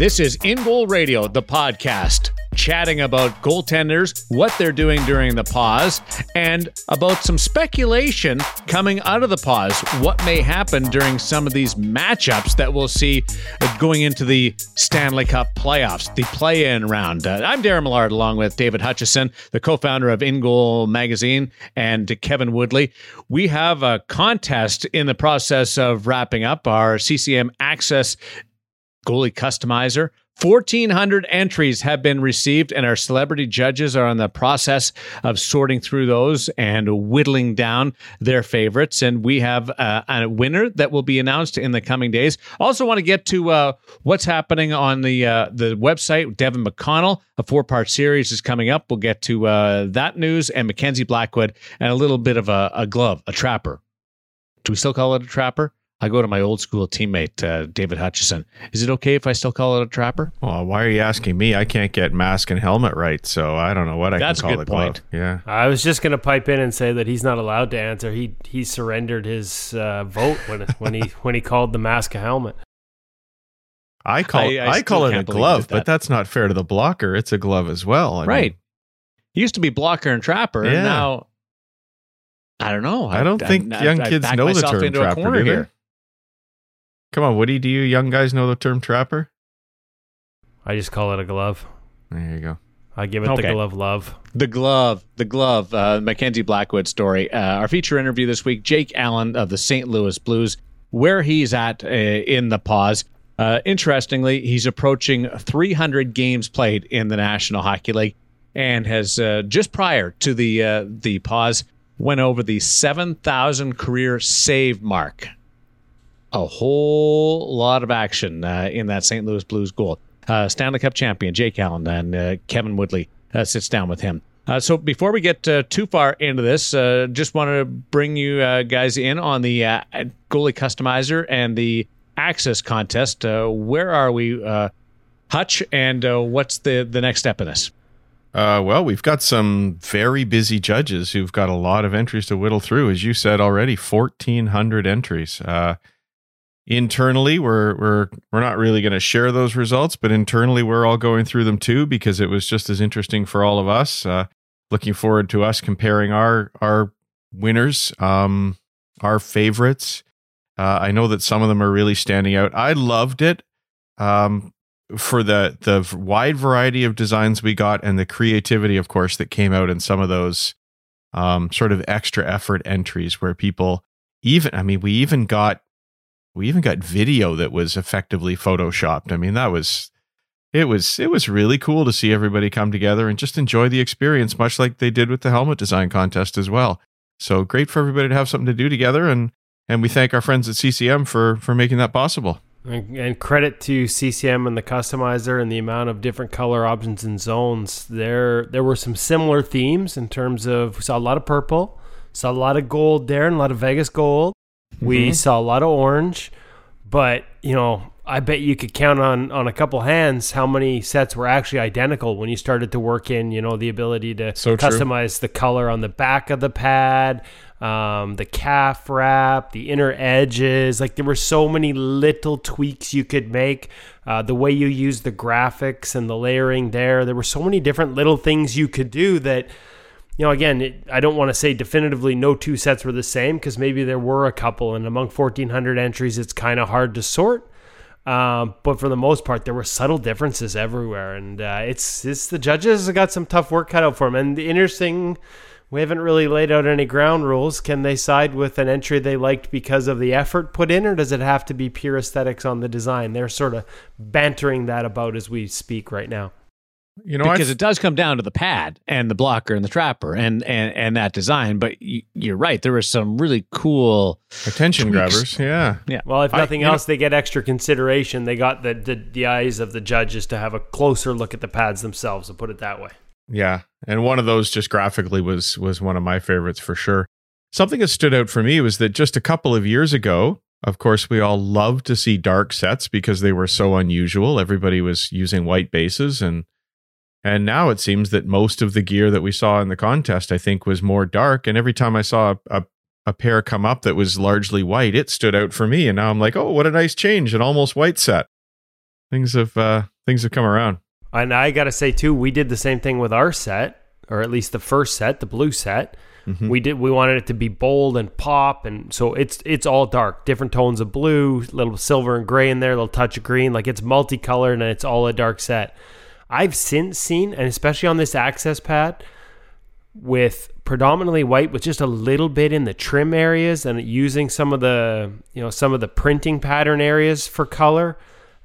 This is In Goal Radio, the podcast, chatting about goaltenders, what they're doing during the pause, and about some speculation coming out of the pause. What may happen during some of these matchups that we'll see going into the Stanley Cup playoffs, the play in round. Uh, I'm Darren Millard, along with David Hutchison, the co founder of In Goal Magazine, and Kevin Woodley. We have a contest in the process of wrapping up our CCM Axis goalie customizer. 1,400 entries have been received, and our celebrity judges are in the process of sorting through those and whittling down their favorites. And we have uh, a winner that will be announced in the coming days. Also, want to get to uh, what's happening on the uh, the website. Devin McConnell, a four part series is coming up. We'll get to uh, that news and Mackenzie Blackwood and a little bit of a, a glove, a trapper. Do we still call it a trapper? I go to my old school teammate, uh, David Hutchison. Is it okay if I still call it a trapper? Well, why are you asking me? I can't get mask and helmet right, so I don't know what I That's can call a it. good point. Glove. Yeah. I was just going to pipe in and say that he's not allowed to answer. He he surrendered his uh, vote when when he when he called the mask a helmet. I call I- I I, call it a glove, that. but that's not fair to the blocker. It's a glove as well. I mean, right. He used to be blocker and trapper. and now, I don't know. I don't think young kids backed know the term trapper, corner do here. Come on, Woody. Do you young guys know the term trapper? I just call it a glove. There you go. I give it Okay. the glove love. The glove, the glove, uh, Mackenzie Blackwood story. Uh, our feature interview this week, Jake Allen of the St. Louis Blues, where he's at uh, in the pause. Uh, interestingly, he's approaching 300 games played in the National Hockey League, and has uh, just prior to the uh, the pause went over the 7,000 career save mark. A whole lot of action uh, in that St. Louis Blues goal. Uh, Stanley Cup champion Jake Allen and uh, Kevin Woodley sits down with him. Uh, so before we get uh, too far into this, uh, just want to bring you guys in on the goalie customizer and the Axis contest. Where are we, Hutch, and what's the the next step in this? Well, we've got some very busy judges who've got a lot of entries to whittle through. As you said already, fourteen hundred entries. Internally, we're we're we're not really going to share those results, but internally, we're all going through them too because it was just as interesting for all of us. Uh, looking forward to us comparing our our winners, um, our favorites. Uh, I know that some of them are really standing out. I loved it. Um, for the the wide variety of designs we got and the creativity of course that came out in some of those um, sort of extra effort entries where people even i mean we even got we even got video that was effectively photoshopped i mean that was it was it was really cool to see everybody come together and just enjoy the experience much like they did with the helmet design contest as well so great for everybody to have something to do together and and we thank our friends at ccm for for making that possible And, and credit to CCM and the customizer and the amount of different color options and zones. There there were some similar themes in terms of we saw a lot of purple, saw a lot of gold there, and a lot of Vegas gold. We saw a lot of orange, but you know, I bet you could count on on a couple hands how many sets were actually identical when you started to work in, you know, the ability to So true. customize the color on the back of the pad, um, the calf wrap, the inner edges. Like there were so many little tweaks you could make. Uh, the way you use the graphics and the layering there, there were so many different little things you could do that you know, again, it, I don't want to say definitively no two sets were the same because maybe there were a couple, and among 1,400 entries, it's kind of hard to sort. Um, but for the most part, there were subtle differences everywhere, and uh, it's it's the judges have got some tough work cut out for them. And the interesting, we haven't really laid out any ground rules. Can they side with an entry they liked because of the effort put in, or does it have to be pure aesthetics on the design? They're sort of bantering that about as we speak right now. You know I because it does come down to the pad and the blocker and the trapper and and, and that design. But y- you're right. There were some really cool. attention tweaks. grabbers yeah yeah. Well, if I- nothing know- else, they get extra consideration. They got the, the the eyes of the judges to have a closer look at the pads themselves. To put it that way. Yeah, and one of those just graphically was was one of my favorites for sure. Something that stood out for me was that just a couple of years ago, of course, we all loved to see dark sets because they were so unusual. Everybody was using white bases and and now it seems that most of the gear that we saw in the contest I think was more dark and every time I saw a, a a pair come up that was largely white, it stood out for me and now I'm like, "Oh, what a nice change, an almost white set." things have uh, things have come around. And I got to say too, we did the same thing with our set, or at least the first set, the blue set. Mm-hmm. We did. We wanted it to be bold and pop, and so it's it's all dark, different tones of blue, little silver and gray in there, a little touch of green. Like it's multicolored and it's all a dark set. I've since seen, and especially on this Axis pad, with predominantly white with just a little bit in the trim areas and using some of the you know some of the printing pattern areas for color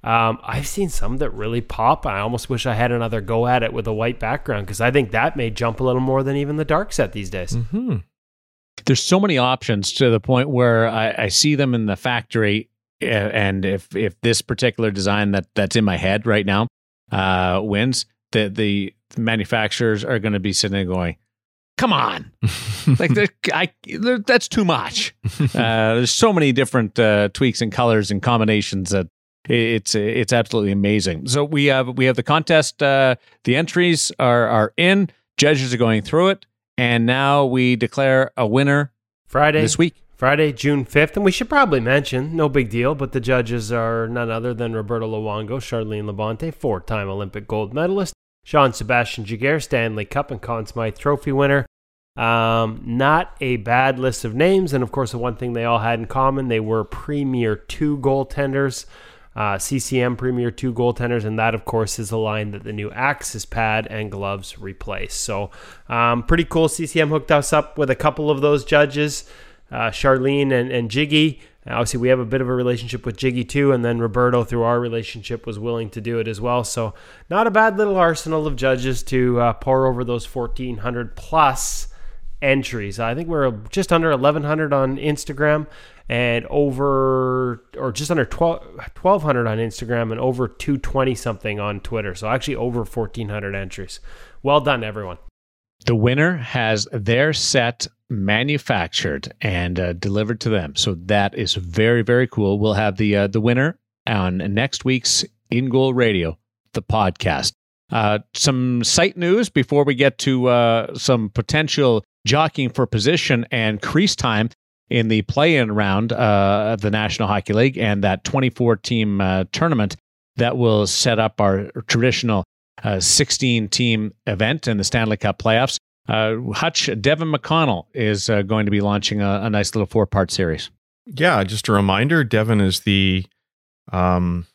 um, I've seen some that really pop. I almost wish I had another go at it with a white background because I think that may jump a little more than even the dark set these days. Mm-hmm. There's so many options to the point where I, I see them in the factory, and if if this particular design that that's in my head right now uh, wins, the the manufacturers are going to be sitting there going, come on like I, that's too much uh, there's so many different uh, tweaks and colors and combinations that it's it's absolutely amazing. So we have we have the contest. Uh, the entries are are in. Judges are going through it, and now we declare a winner Friday this week. Friday, June 5th. And we should probably mention, no big deal, but the judges are none other than Roberto Luongo, Charline Labonte, four time Olympic gold medalist, Jean Sebastien Giguere, Stanley Cup and Conn Smythe Trophy winner. Um, not a bad list of names. And of course, the one thing they all had in common, they were Premier 2 goaltenders uh, CCM Premier 2 goaltenders, and that, of course, is the line that the new Axis pad and gloves replace. So, um, pretty cool. CCM hooked us up with a couple of those judges, uh, Charline and, and Jiggy. Obviously, we have a bit of a relationship with Jiggy too, and then Roberto, through our relationship, was willing to do it as well. So, not a bad little arsenal of judges to uh, pour over those 1,400 plus entries. I think we're just under 1,100 on Instagram and over or just under 12, 1200 on Instagram and over 220 something on Twitter. So actually over 1400 entries. Well done, everyone. The winner has their set manufactured and uh, delivered to them. So that is very very cool. We'll have the uh, the winner on next week's In Goal Radio, the podcast. Uh, some site news before we get to uh, some potential jockeying for position and crease time in the play-in round uh, of the National Hockey League and that 24-team uh, tournament that will set up our traditional 16-team uh, event in the Stanley Cup playoffs. Uh, Hutch Devin McConnell is uh, going to be launching a, a nice little four-part series. Yeah, just a reminder: Devin is the um,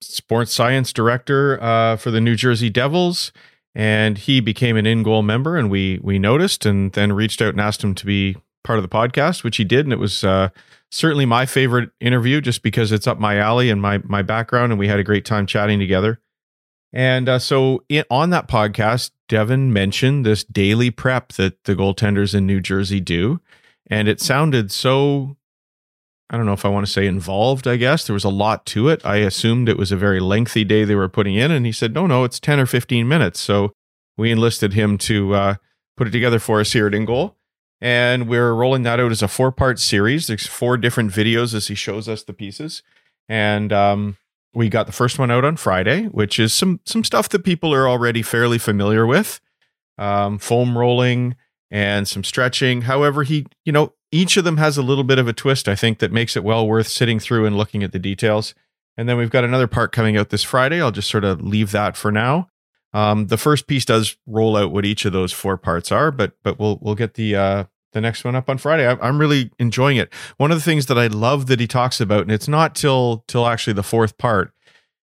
sports science director uh, for the New Jersey Devils, and he became an in goal member, and we we noticed, and then reached out and asked him to be part of the podcast, which he did, and it was uh, certainly my favorite interview, just because it's up my alley and my my background, and we had a great time chatting together. And uh, so on that podcast, Devin mentioned this daily prep that the goaltenders in New Jersey do, and it sounded so. I don't know if I want to say involved, I guess. There was a lot to it. I assumed it was a very lengthy day they were putting in. And he said, no, no, it's 10 or 15 minutes. So we enlisted him to uh, put it together for us here at In Goal and we're rolling that out as a four part series. There's four different videos as he shows us the pieces, and um, we got the first one out on Friday, which is some some stuff that people are already fairly familiar with, um, foam rolling and some stretching. However, he you know each of them has a little bit of a twist. I think that makes it well worth sitting through and looking at the details. And then we've got another part coming out this Friday. I'll just sort of leave that for now. Um, the first piece does roll out what each of those four parts are, but but we'll we'll get the uh, the next one up on Friday. I, I'm really enjoying it. One of the things that I love that he talks about, and it's not till till actually the fourth part,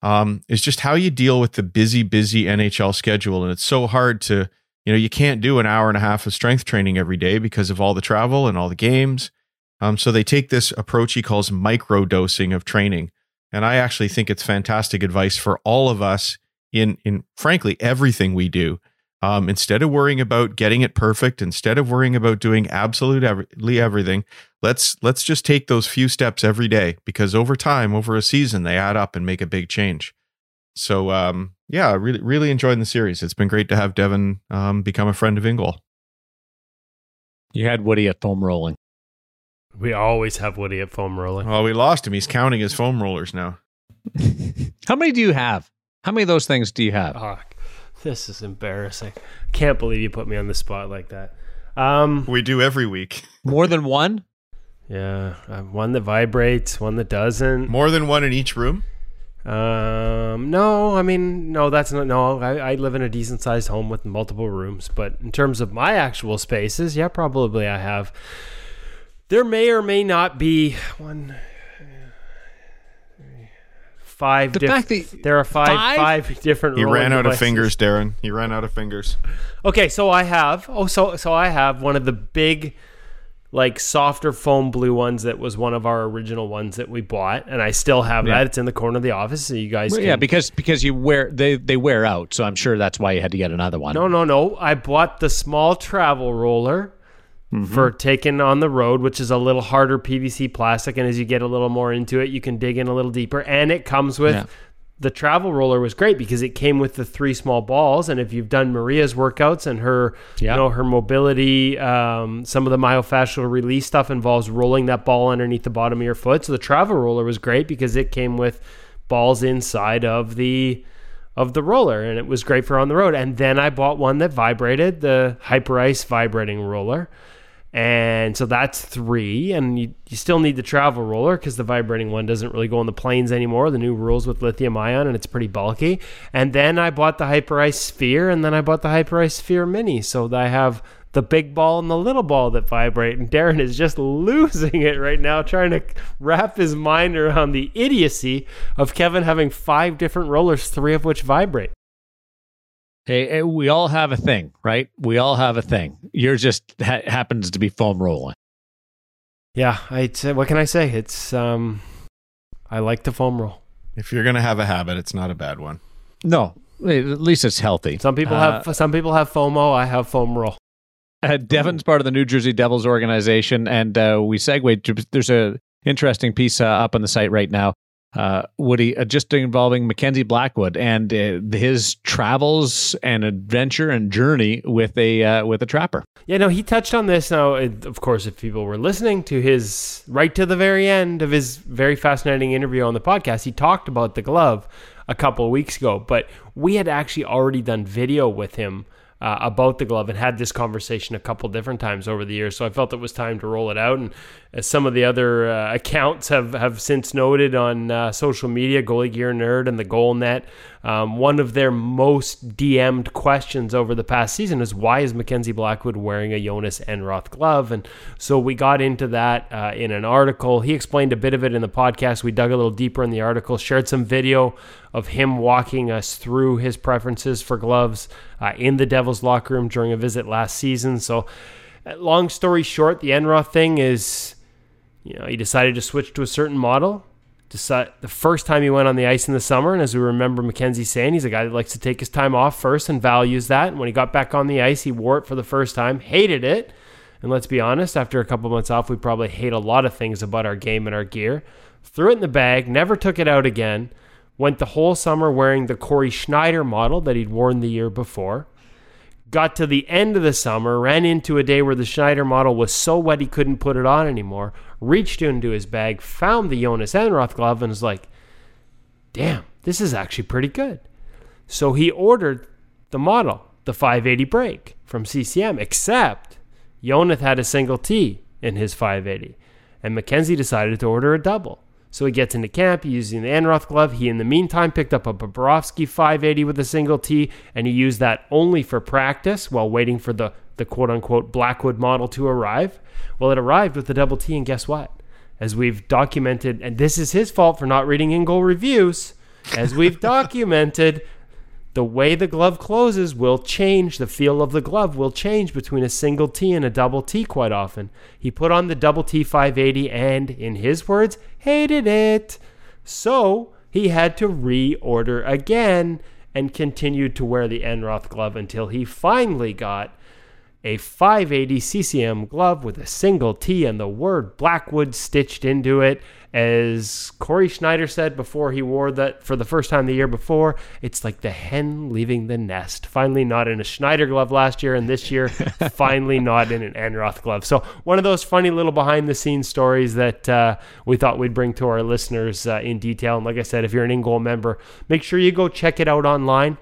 um, is just how you deal with the busy, busy NHL schedule, and it's so hard to you know you can't do an hour and a half of strength training every day because of all the travel and all the games. Um, so they take this approach he calls micro dosing of training, and I actually think it's fantastic advice for all of us in in frankly everything we do. Um, instead of worrying about getting it perfect, instead of worrying about doing absolutely everything, let's let's just take those few steps every day because over time, over a season, they add up and make a big change. So um, yeah, really really enjoying the series. It's been great to have Devin um, become a friend of InGoal. You had Woody at foam rolling. We always have Woody at foam rolling. Well, we lost him. He's counting his foam rollers now. How many do you have? How many of those things do you have? Oh, this is embarrassing. Can't believe you put me on the spot like that. Um, we do every week. More than one? Yeah, uh, one that vibrates, one that doesn't. More than one in each room. Um, no, I mean, no, that's not. No, I, I live in a decent sized home with multiple rooms, but in terms of my actual spaces, yeah, probably I have. There may or may not be one, five. The diff- fact that- there are five, Five? five different. He ran out of fingers, Darren. He ran out of fingers. Okay, so I have. Oh, so so I have one of the big, like softer foam blue ones that was one of our original ones that we bought, and I still have Yeah. that. It's in the corner of the office, so you guys. Well, can, yeah, because because you wear they they wear out, so I'm sure that's why you had to get another one. No, no, no. I bought the small travel roller Mm-hmm. for taking on the road, which is a little harder PVC plastic. And as you get a little more into it, you can dig in a little deeper. And it comes with Yeah. the travel roller was great because it came with the three small balls. And if you've done Maria's workouts and her, Yeah. you know, her mobility, um, some of the myofascial release stuff involves rolling that ball underneath the bottom of your foot. So the travel roller was great because it came with balls inside of the of the roller and it was great for on the road. And then I bought one that vibrated, the Hyperice vibrating roller. And so that's three. And you, you still need the travel roller because the vibrating one doesn't really go on the planes anymore. The new rules with lithium ion and it's pretty bulky. And then I bought the Hyperice Sphere and then I bought the Hyperice Sphere Mini. So I have the big ball and the little ball that vibrate. And Darren is just losing it right now, trying to wrap his mind around the idiocy of Kevin having five different rollers, three of which vibrate. Hey, hey, we all have a thing, right? We all have a thing. Yours just ha- happens to be foam rolling. Yeah, I what can I say? It's um, I like the foam roll. If you're gonna have a habit, it's not a bad one. No, at least it's healthy. Some people Uh, have some people have FOMO. I have foam roll. Uh, Devin's part of the New Jersey Devils organization, and uh, we segued. To, there's a interesting piece uh, up on the site right now. Uh, Woody, uh, just involving Mackenzie Blackwood and uh, his travels and adventure and journey with a uh, with a trapper. Yeah, no, he touched on this. Now, of course, if people were listening to his right to the very end of his very fascinating interview on the podcast, he talked about the glove a couple weeks ago. But we had actually already done video with him uh, about the glove and had this conversation a couple different times over the years. So I felt it was time to roll it out. And as some of the other uh, accounts have, have since noted on uh, social media, Goalie Gear Nerd and the Goal Net, um, one of their most DM'd questions over the past season is why is Mackenzie Blackwood wearing a Jonas Enroth glove? And so we got into that uh, in an article. He explained a bit of it in the podcast. We dug a little deeper in the article, shared some video of him walking us through his preferences for gloves uh, in the Devils locker room during a visit last season. So, uh, long story short, the Enroth thing is, you know, he decided to switch to a certain model. Decide, the first time he went on the ice in the summer, and as we remember Mackenzie saying, he's a guy that likes to take his time off first and values that. And when he got back on the ice, he wore it for the first time, hated it. And let's be honest, after a couple months off, we probably hate a lot of things about our game and our gear. Threw it in the bag, never took it out again. Went the whole summer wearing the Cory Schneider model that he'd worn the year before. Got to the end of the summer, ran into a day where the Schneider model was so wet he couldn't put it on anymore. Reached into his bag, found the Jonas Enroth glove, and was like, damn, this is actually pretty good. So he ordered the model, the 580 break from CCM, except Jonath had a single T in his 580, and Mackenzie decided to order a double. So he gets into camp using the Enroth glove. He, in the meantime, picked up a Bobrovsky 580 with a single T, and he used that only for practice while waiting for the, the quote unquote Blackwood model to arrive. Well, it arrived with the double T, and guess what? As we've documented, and this is his fault for not reading in goal reviews, as we've documented, the way the glove closes will change. The feel of the glove will change between a single T and a double T quite often. He put on the double T 580 and, in his words, hated it. So he had to reorder again and continued to wear the Enroth glove until he finally got a 580 CCM glove with a single T and the word Blackwood stitched into it. As Cory Schneider said before he wore that for the first time the year before, it's like the hen leaving the nest. Finally, not in a Schneider glove last year, and this year, finally not in an Enroth glove. So, one of those funny little behind the scenes stories that uh, we thought we'd bring to our listeners uh, in detail. And like I said, if you're an in goal member, make sure you go check it out online.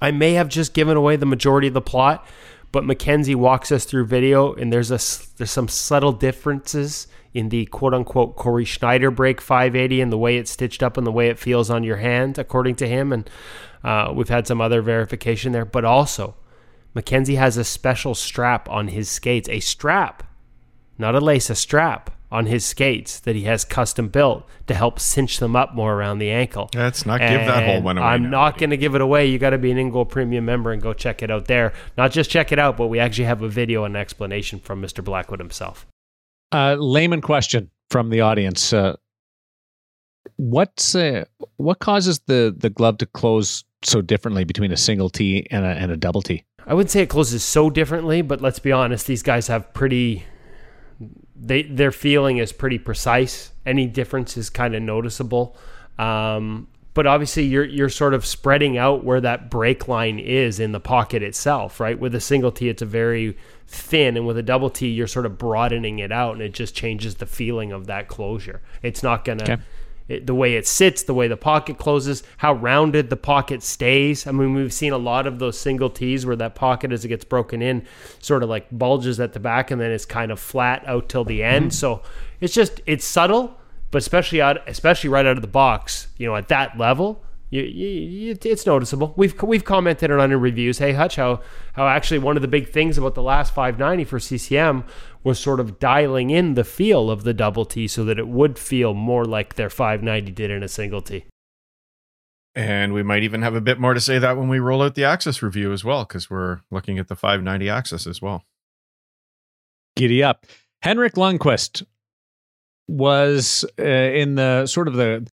I may have just given away the majority of the plot, but Mackenzie walks us through video, and there's a there's some subtle differences in the quote unquote Cory Schneider break 580 and the way it's stitched up and the way it feels on your hand, according to him. And uh, we've had some other verification there. But also, Mackenzie has a special strap on his skates, a strap, not a lace, a strap on his skates that he has custom built to help cinch them up more around the ankle. Let's not give that whole one away. I'm now, not going to give it away. You got to be an InGoal Premium member and go check it out there. Not just check it out, but we actually have a video and explanation from Mr. Blackwood himself. Uh, layman question from the audience: uh, What's uh, what causes the the glove to close so differently between a single T and a and a double T? I wouldn't say it closes so differently, but let's be honest, these guys have pretty they their feeling is pretty precise. Any difference is kind of noticeable. Um, but obviously you're you're sort of spreading out where that break line is in the pocket itself, right? With a single T it's a very thin and with a double T you're sort of broadening it out and it just changes the feeling of that closure. It's not to Okay. It, the way it sits, the way the pocket closes, how rounded the pocket stays. I mean, we've seen a lot of those single T's where that pocket, as it gets broken in, sort of like bulges at the back and then it's kind of flat out till the end. Mm-hmm. So it's just it's subtle, but especially out, especially right out of the box, you know, at that level. You, you, you- it's noticeable. We've we've commented on it in reviews. Hey Hutch, how how actually one of the big things about the last 590 for CCM was sort of dialing in the feel of the double T so that it would feel more like their 590 did in a single T. And we might even have a bit more to say that when we roll out the Axis review as well, because we're looking at the 590 Axis as well. Giddy up. Henrik Lundqvist was uh, in the sort of the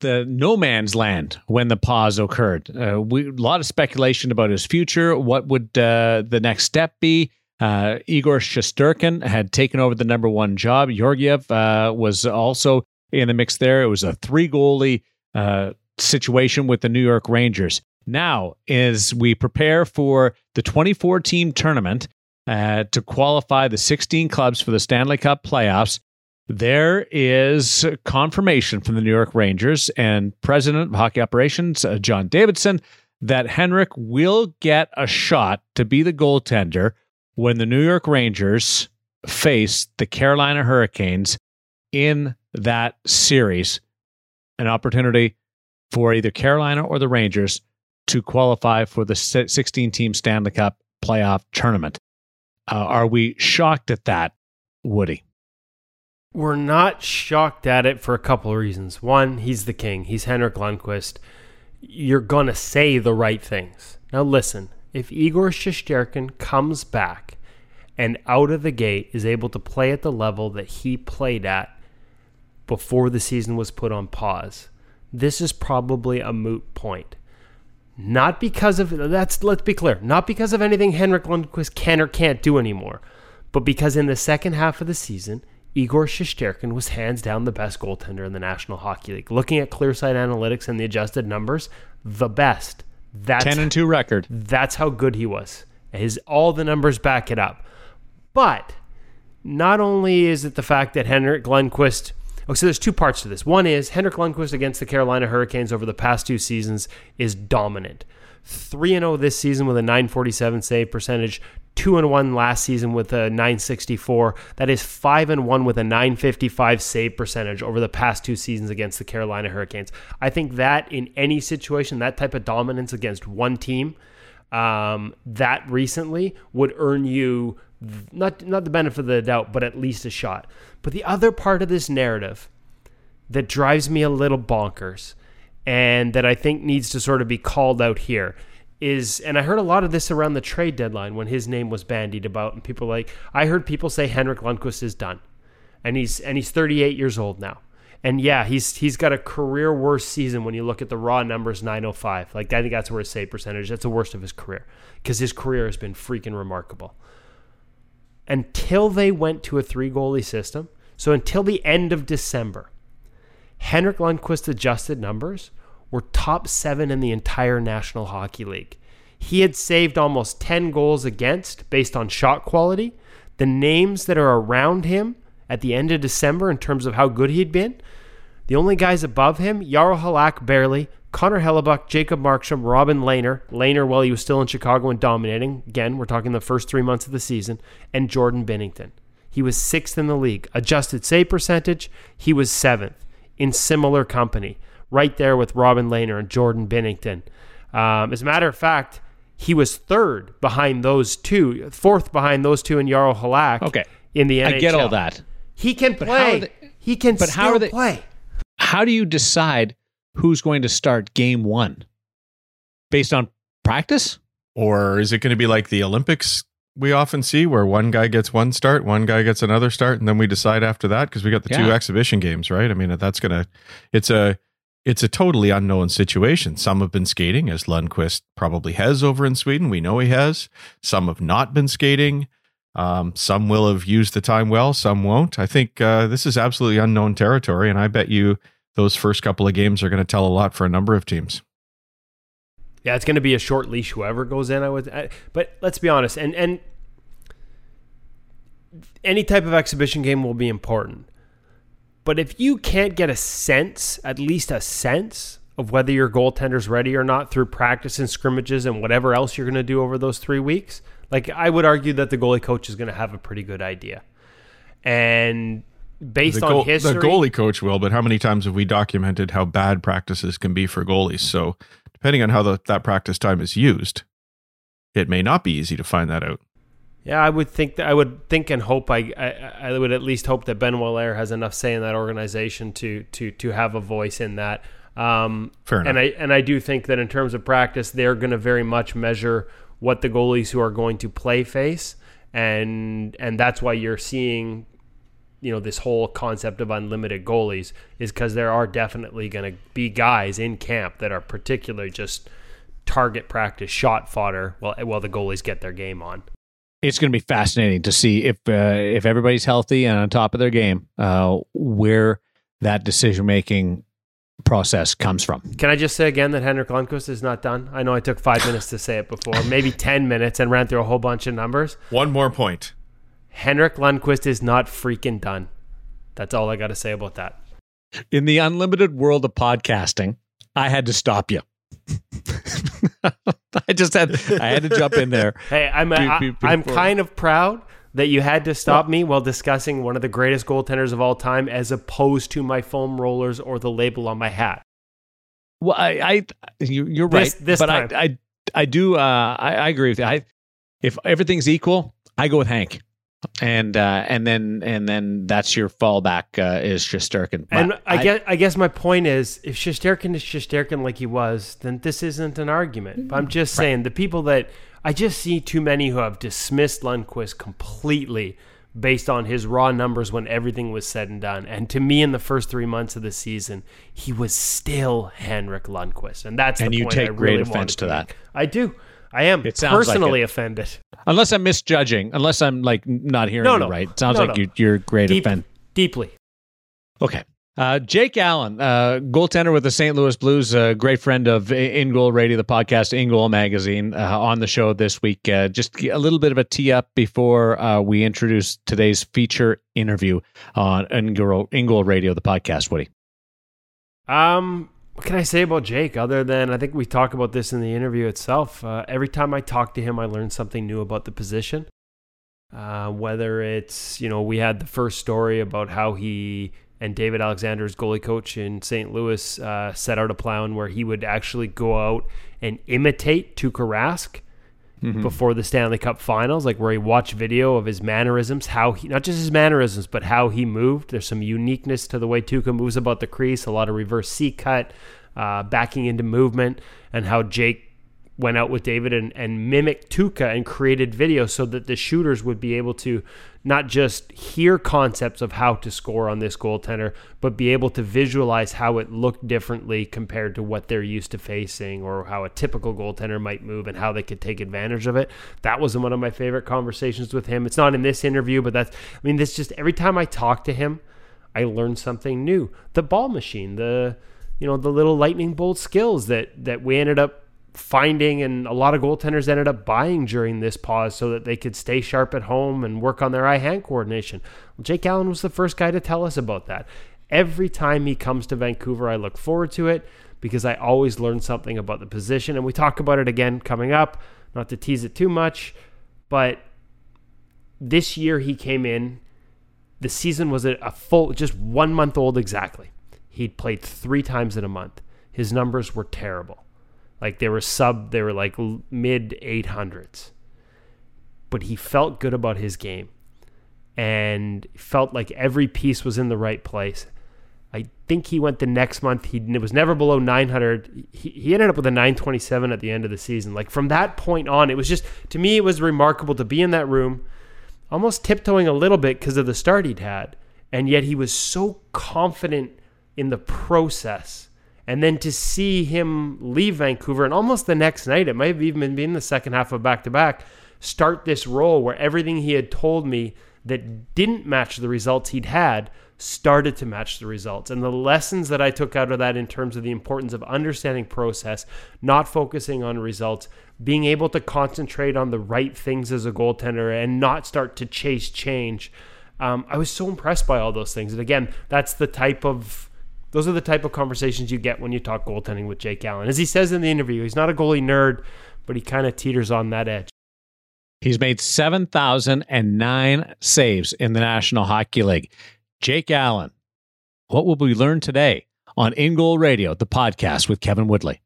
the no man's land when the pause occurred. Uh, we, a lot of speculation about his future. What would uh, the next step be? Uh, Igor Shesterkin had taken over the number one job. Georgiev uh, was also in the mix there. It was a three goalie uh, situation with the New York Rangers. Now, as we prepare for the 24 team tournament uh, to qualify the 16 clubs for the Stanley Cup playoffs, there is confirmation from the New York Rangers and President of Hockey Operations, uh, John Davidson, that Henrik will get a shot to be the goaltender when the New York Rangers face the Carolina Hurricanes in that series. An opportunity for either Carolina or the Rangers to qualify for the 16 team Stanley Cup playoff tournament. Uh, are we shocked at that, Woody? We're not shocked at it for a couple of reasons. One, he's the king. He's Henrik Lundqvist. You're going to say the right things. Now, listen, if Igor Shesterkin comes back and out of the gate is able to play at the level that he played at before the season was put on pause, this is probably a moot point. Not because of that's let's be clear, not because of anything Henrik Lundqvist can or can't do anymore, but because in the second half of the season, Igor Shesterkin was hands down the best goaltender in the National Hockey League. Looking at Clearsight Analytics and the adjusted numbers, the best. That's 10 and 2 record. that's how good he was. His all the numbers back it up. But not only is it the fact that Henrik Lundqvist. Oh, so there's two parts to this. One is Henrik Lundqvist against the Carolina Hurricanes over the past two seasons is dominant. 3 0 this season with a 947 save percentage, 2 and 1 last season with a 964. That is 5 and 1 with a 955 save percentage over the past two seasons against the Carolina Hurricanes. I think that in any situation, that type of dominance against one team, um, that recently would earn you not not the benefit of the doubt, but at least a shot. But the other part of this narrative that drives me a little bonkers and that I think needs to sort of be called out here is and I heard a lot of this around the trade deadline when his name was bandied about and people like I heard people say Henrik Lundqvist is done. And he's and he's 38 years old now. And yeah, he's he's got a career worst season when you look at the raw numbers 905. Like I think that's where his save percentage. That's the worst of his career because his career has been freaking remarkable. Until they went to a three goalie system, so until the end of December, Henrik Lundqvist's adjusted numbers were top seven in the entire National Hockey League. He had saved almost 10 goals against based on shot quality. The names that are around him at the end of December in terms of how good he'd been, the only guys above him, Jaro Halak barely, Connor Hellebuyck, Jacob Markstrom, Robin Lehner, Lehner while he was still in Chicago and dominating. Again, we're talking the first three months of the season, and Jordan Binnington. he was sixth in the league. Adjusted save percentage, he was seventh in similar company, right there with Robin Lehner and Jordan Binnington. Um, as a matter of fact, he was third behind those two, fourth behind those two in Jaro Halak. Okay. in the NHL. I get all that. He can But how play. they- he can but still how are they- play. How do you decide who's going to start game one? Based on practice? Or is it going to be like the Olympics we often see where one guy gets one start, one guy gets another start, and then we decide after that because we got the two exhibition games, right? I mean, that's going to, it's a, it's a totally unknown situation. Some have been skating, as Lundqvist probably has over in Sweden. We know he has. Some have not been skating. Um, some will have used the time well, some won't. I think uh, this is absolutely unknown territory, and I bet you those first couple of games are going to tell a lot for a number of teams. Yeah, it's going to be a short leash. Whoever goes in, I would. I, but let's be honest, and and any type of exhibition game will be important. But if you can't get a sense, at least a sense of whether your goaltender's ready or not through practice and scrimmages and whatever else you're going to do over those three weeks, like I would argue that the goalie coach is going to have a pretty good idea. And based the, on goal- history, the goalie coach will, but how many times have we documented how bad practices can be for goalies? So, depending on how the, that practice time is used, it may not be easy to find that out. Yeah, I would think that I would think and hope I, I I would at least hope that Benoit Allaire has enough say in that organization to to to have a voice in that. Um, Fair enough. and I and I do think that in terms of practice, they're going to very much measure what the goalies who are going to play face, and and that's why you're seeing, you know, this whole concept of unlimited goalies is because there are definitely going to be guys in camp that are particularly just target practice shot fodder while while the goalies get their game on. It's going to be fascinating to see if uh, if everybody's healthy and on top of their game, uh, where that decision making process comes from. Can I just say again that Henrik Lundqvist is not done? I know I took five minutes to say it before, maybe 10 minutes, and ran through a whole bunch of numbers. One more point. Henrik Lundqvist is not freaking done. That's all I got to say about that. In the unlimited world of podcasting, I had to stop you. I just had I had to jump in there. Hey, I'm I, before- kind of proud that you had to stop me while discussing one of the greatest goaltenders of all time, as opposed to my foam rollers or the label on my hat. Well, I, I you, you're right, This- this but time. I, I, I do. Uh, I, I agree with you. I, if everything's equal, I go with Hank, and uh, and then and then that's your fallback uh, is Shesterkin. And But I, guess I guess my point is, if Shesterkin is Shesterkin like he was, then this isn't an argument. But I'm just saying the people that I just see too many who have dismissed Lundqvist completely based on his raw numbers when everything was said and done. And to me, in the first three months of the season, he was still Henrik Lundqvist, and that's And you point take I great really offense to to that. I do. I am It like personally it. offended. unless I'm misjudging, unless I'm like not hearing No, you right, it sounds No, like no. You, you're great Deep, offend. deeply. Okay. Uh, Jake Allen, uh, goaltender with the St. Louis Blues, a great friend of In Goal Radio, the podcast In Goal Magazine, uh, on the show this week. Uh, just a little bit of a tee up before uh, we introduce today's feature interview on In Goal, In Goal Radio, the podcast. Woody. Um, what can I say about Jake other than I think we talk about this in the interview itself? Uh, every time I talk to him, I learn something new about the position. Uh, whether it's you know we had the first story about how he and David Alexander's goalie coach in St. Louis uh, set out a plan where he would actually go out and imitate Tuukka Rask before the Stanley Cup Finals, like where he watched video of his mannerisms, how he not just his mannerisms, but how he moved. There's some uniqueness to the way Tuukka moves about the crease, a lot of reverse C cut, uh, backing into movement, and how Jake went out with David and, and mimicked Tuukka and created video so that the shooters would be able to not just hear concepts of how to score on this goaltender, but be able to visualize how it looked differently compared to what they're used to facing or how a typical goaltender might move and how they could take advantage of it. That was one of my favorite conversations with him. It's not in this interview, but that's, I mean, this just every time I talk to him, I learn something new. The ball machine, the, you know, the little lightning bolt skills that, that we ended up finding and a lot of goaltenders ended up buying during this pause so that they could stay sharp at home and work on their eye hand coordination. Well, Jake Allen was the first guy to tell us about that. Every time he comes to Vancouver, I look forward to it because I always learn something about the position. And we talk about it again coming up, not to tease it too much, but this year he came in the season was a, full, just one month old exactly. He'd played three times in a month. His numbers were terrible. Like they were sub, they were like mid 800s. But he felt good about his game and felt like every piece was in the right place. I think he went the next month. He was never below 900. He, he ended up with a 927 at the end of the season. Like from that point on, it was just, to me, it was remarkable to be in that room, almost tiptoeing a little bit because of the start he'd had. And yet he was so confident in the process. And then to see him leave Vancouver and almost the next night, it might have even been the second half of back to back, start this role where everything he had told me that didn't match the results he'd had started to match the results. And the lessons that I took out of that in terms of the importance of understanding process, not focusing on results, being able to concentrate on the right things as a goaltender and not start to chase change. Um, I was so impressed by all those things. And again, that's the type of those are the type of conversations you get when you talk goaltending with Jake Allen. As he says in the interview, he's not a goalie nerd, but he kind of teeters on that edge. He's made 7,009 saves in the National Hockey League. Jake Allen. What will we learn today on In Goal Radio, the podcast with Kevin Woodley?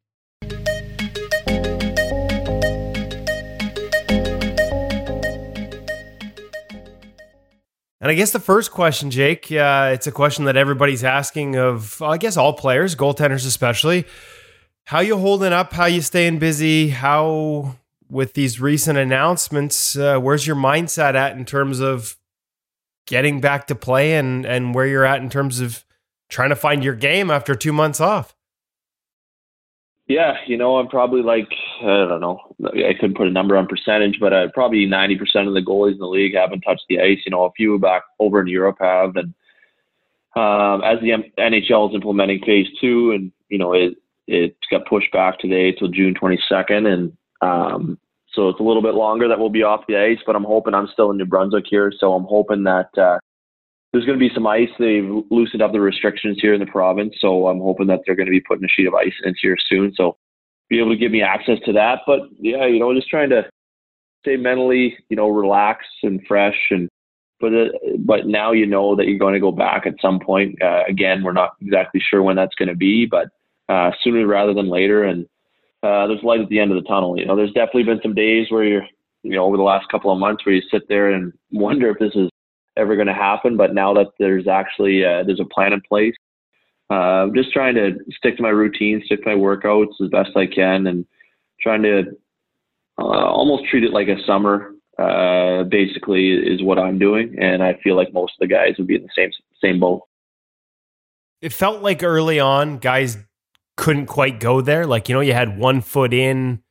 And I guess the first question, Jake, uh, it's a question that everybody's asking of, I guess, all players, goaltenders especially. How you holding up? How you staying busy? How, with these recent announcements, uh, where's your mindset at in terms of getting back to play and and where you're at in terms of trying to find your game after two months off? Yeah, you know, I'm probably like I don't know. I couldn't put a number on percentage, but uh, probably 90% of the goalies in the league haven't touched the ice. You know, a few back over in Europe have, and um, as the NHL is implementing Phase Two, and you know, it it got pushed back today till June 22nd, and um, so it's a little bit longer that we'll be off the ice, but I'm hoping I'm still in New Brunswick here. So I'm hoping that uh, there's going to be some ice. They've loosened up the restrictions here in the province. So I'm hoping that they're going to be putting a sheet of ice in here soon. So be able to give me access to that. But yeah, you know, just trying to stay mentally, you know, relaxed and fresh and but uh, but now you know that you're going to go back at some point. Uh, again, we're not exactly sure when that's going to be, but uh, sooner rather than later. And uh, there's light at the end of the tunnel. You know, there's definitely been some days where you're, you know, over the last couple of months where you sit there and wonder if this is ever going to happen. But now that there's actually uh, there's a plan in place, uh, I'm just trying to stick to my routine, stick to my workouts as best I can, and trying to uh, almost treat it like a summer. Uh, basically, is what I'm doing, and I feel like most of the guys would be in the same same boat. It felt like early on, guys couldn't quite go there. Like, you know, you had one foot in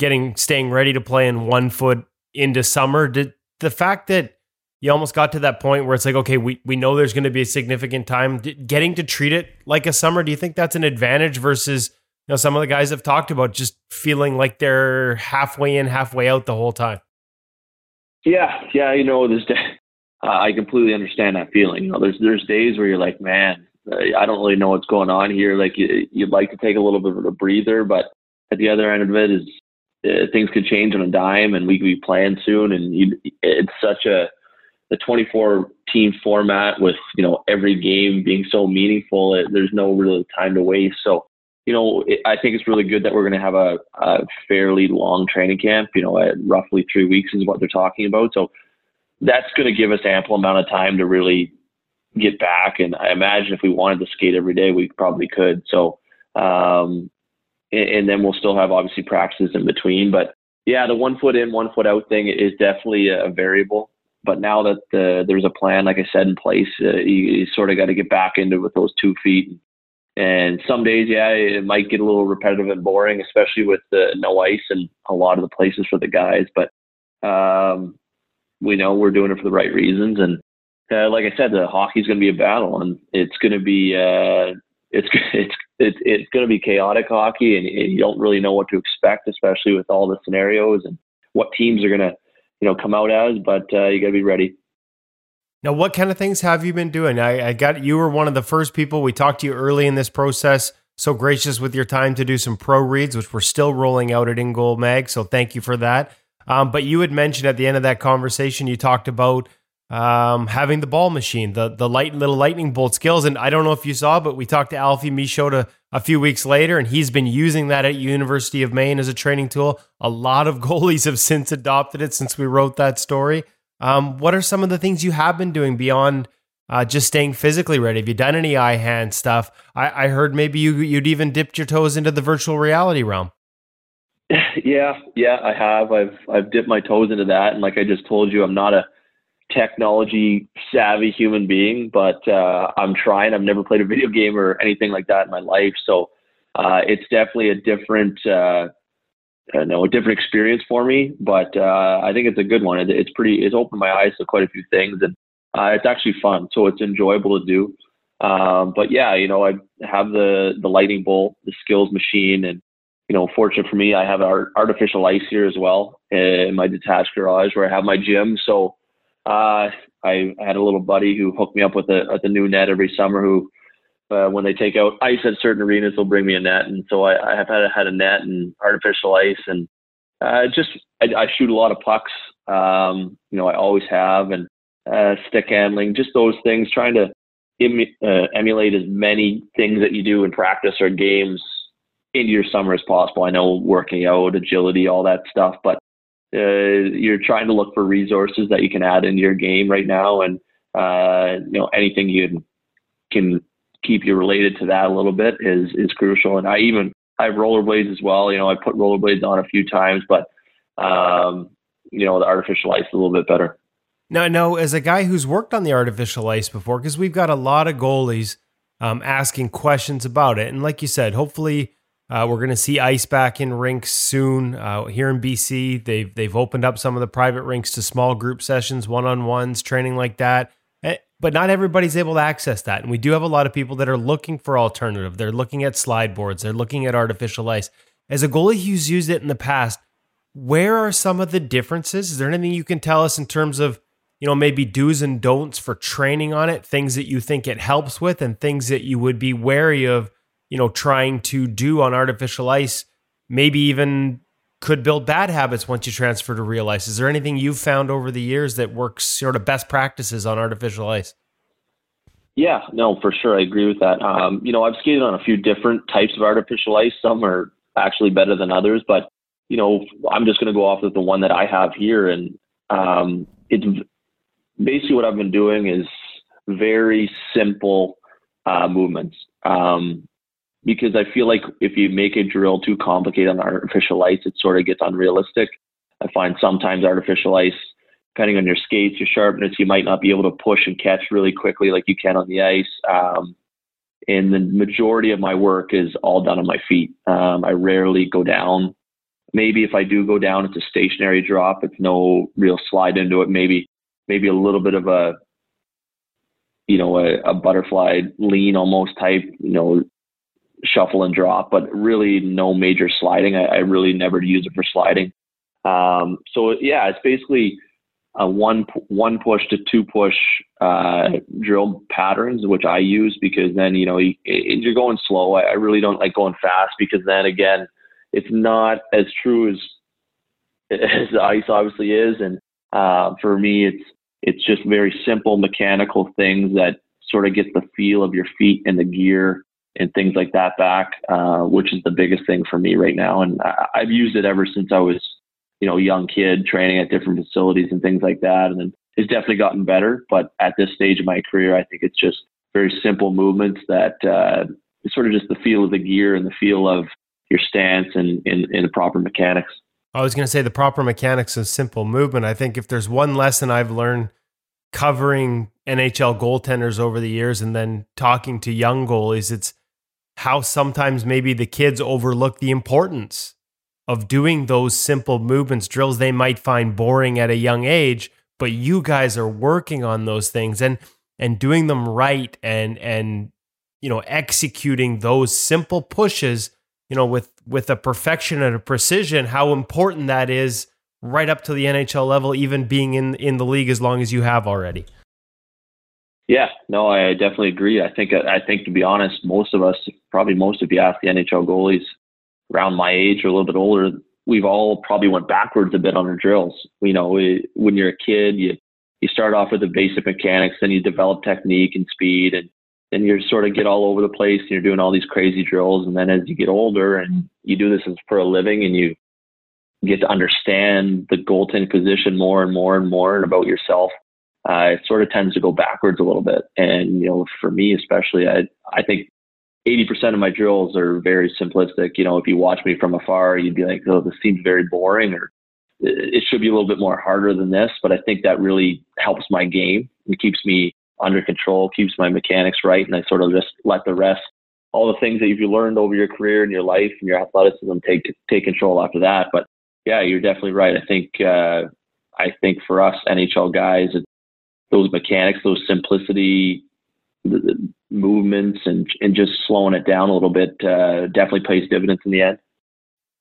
getting staying ready to play and one foot into summer. Did the fact that you almost got to that point where it's like, okay, we, we know there's going to be a significant time getting to treat it like a summer. Do you think that's an advantage versus, you know, some of the guys have talked about just feeling like they're halfway in, halfway out the whole time? Yeah. Yeah. You know, there's, uh, I completely understand that feeling. You know, there's, there's days where you're like, man, I don't really know what's going on here. Like you, would like to take a little bit of a breather, but at the other end of it is uh, things could change on a dime, and we could be playing soon. And you, it's such a the 24 team format with you know every game being so meaningful. It, there's no real time to waste. So you know, it, I think it's really good that we're going to have a, a fairly long training camp. You know, at roughly three weeks is what they're talking about. So that's going to give us ample amount of time to really get back. And I imagine if we wanted to skate every day, we probably could. So, um, and, and, then we'll still have obviously practices in between. But yeah, the one foot in, one foot out thing is definitely a variable. But now that the, there's a plan, like I said, in place, uh, you, you sort of got to get back into it with those two feet. And some days, yeah, it might get a little repetitive and boring, especially with the no ice and a lot of the places for the guys. But um, we know we're doing it for the right reasons, and uh, like I said, the hockey's going to be a battle, and it's going to be uh, it's it's it's it's going to be chaotic hockey, and, and, you don't really know what to expect, especially with all the scenarios and what teams are going to you know come out as. But uh, you got to be ready. Now, what kind of things have you been doing? I, I got you were one of the first people we talked to you early in this process. So gracious with your time to do some pro reads, which we're still rolling out at In Goal Mag. So thank you for that. Um, but you had mentioned at the end of that conversation, you talked about um, having the ball machine, the the light little lightning bolt skills. And I don't know if you saw, but we talked to Alfie Michaud a few weeks later, and he's been using that at University of Maine as a training tool. A lot of goalies have since adopted it since we wrote that story. Um, what are some of the things you have been doing beyond uh, just staying physically ready? Have you done any eye hand stuff? I, I heard maybe you you'd even dipped your toes into the virtual reality realm. Yeah, yeah, I have. I've I've dipped my toes into that, and like I just told you, I'm not a technology savvy human being, but uh, I'm trying. I've never played a video game or anything like that in my life, so uh, it's definitely a different, uh, uh no, a different experience for me. But uh, I think it's a good one. It, it's pretty. It's opened my eyes to quite a few things, and uh, it's actually fun. So it's enjoyable to do. Um, but yeah, you know, I have the the lightning bolt, the skills machine, and you know, fortunate for me, I have our artificial ice here as well in my detached garage where I have my gym. So uh, I had a little buddy who hooked me up with a, with a new net every summer. Who, uh, when they take out ice at certain arenas, they'll bring me a net, and so I, I have had had a net and artificial ice, and uh, just I, I shoot a lot of pucks. Um, you know, I always have, and uh, stick handling, just those things. Trying to Im- uh, emulate as many things that you do in practice or games into your summer as possible. I know working out, agility, all that stuff, but uh, you're trying to look for resources that you can add into your game right now, and uh, you know anything you can keep you related to that a little bit is is crucial. And I even I have rollerblades as well. You know, I put rollerblades on a few times, but um, you know the artificial ice is a little bit better. No, no. As a guy who's worked on the artificial ice before, because we've got a lot of goalies um, asking questions about it, and like you said, hopefully uh, we're going to see ice back in rinks soon. Uh, here in BC, they've they've opened up some of the private rinks to small group sessions, one on ones, training like that. Eh, but not everybody's able to access that, and we do have a lot of people that are looking for alternative. They're looking at slide boards. They're looking at artificial ice. As a goalie who's used it in the past, where are some of the differences? Is there anything you can tell us in terms of you know maybe do's and don'ts for training on it? Things that you think it helps with, and things that you would be wary of you know, trying to do on artificial ice, maybe even could build bad habits once you transfer to real ice. Is there anything you've found over the years that works sort of best practices on artificial ice? Yeah, no, for sure. I agree with that. Um, you know, I've skated on a few different types of artificial ice. Some are actually better than others, but you know, I'm just going to go off with the one that I have here, and um, it's basically what I've been doing is very simple uh, movements. Um, because I feel like if you make a drill too complicated on artificial ice, it sort of gets unrealistic. I find sometimes artificial ice, depending on your skates, your sharpness, you might not be able to push and catch really quickly like you can on the ice. Um, and the majority of my work is all done on my feet. Um, I rarely go down. Maybe if I do go down, it's a stationary drop. It's no real slide into it. Maybe maybe a little bit of a you know a, a butterfly lean almost type. You know shuffle and drop, but really no major sliding. I, I really never use it for sliding. Um, so yeah, it's basically a one one push to two push uh, drill patterns, which I use because then you know you, you're going slow. I, I really don't like going fast because then again, it's not as true as as the ice obviously is, and uh, for me, it's it's just very simple mechanical things that sort of get the feel of your feet and the gear and things like that back, uh, which is the biggest thing for me right now. And I, I've used it ever since I was, you know, a young kid training at different facilities and things like that. And it's definitely gotten better. But at this stage of my career, I think it's just very simple movements that uh, it's sort of just the feel of the gear and the feel of your stance and in the proper mechanics. I was going to say the proper mechanics of simple movement. I think if there's one lesson I've learned covering NHL goaltenders over the years and then talking to young goalies, it's how sometimes maybe the kids overlook the importance of doing those simple movements, drills they might find boring at a young age, but you guys are working on those things and and doing them right and and you know executing those simple pushes, you know, with with a perfection and a precision, how important that is right up to the NHL level, even being in in the league as long as you have already. Yeah, no, I definitely agree. I think I think to be honest, most of us, probably most of you ask the NHL goalies around my age or a little bit older, we've all probably went backwards a bit on our drills. You know, we, when you're a kid, you you start off with the basic mechanics, then you develop technique and speed, and then you sort of get all over the place. And you're doing all these crazy drills, and then as you get older and you do this for a living, and you get to understand the goaltending position more and more and more, and about yourself, uh, it sort of tends to go backwards a little bit. And you know, for me especially, I I think 80% of my drills are very simplistic. You know, if you watch me from afar, you'd be like, oh, this seems very boring, or it should be a little bit more harder than this. But I think that really helps my game. It keeps me under control, keeps my mechanics right, and I sort of just let the rest, all the things that you've learned over your career and your life and your athleticism, take take control after that. But yeah, you're definitely right. I think uh, I think for us NHL guys, those mechanics, those simplicity movements, and and just slowing it down a little bit uh, definitely pays dividends in the end.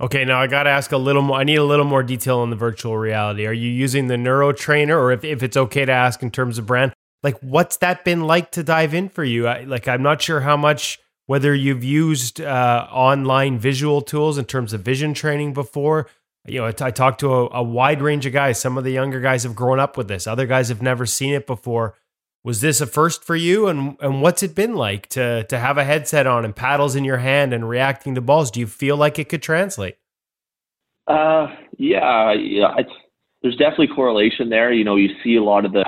Okay, now I got to ask a little more. I need a little more detail on the virtual reality. Are you using the Neuro Trainer, or if, if it's okay to ask in terms of brand, like what's that been like to dive in for you? I, like I'm not sure how much whether you've used uh, online visual tools in terms of vision training before. You know, I, t- I talked to a, a wide range of guys. Some of the younger guys have grown up with this. Other guys have never seen it before. Was this a first for you? And and what's it been like to to have a headset on and paddles in your hand and reacting to balls? Do you feel like it could translate? Uh, yeah, yeah. There's definitely correlation there. You know, you see a lot of the,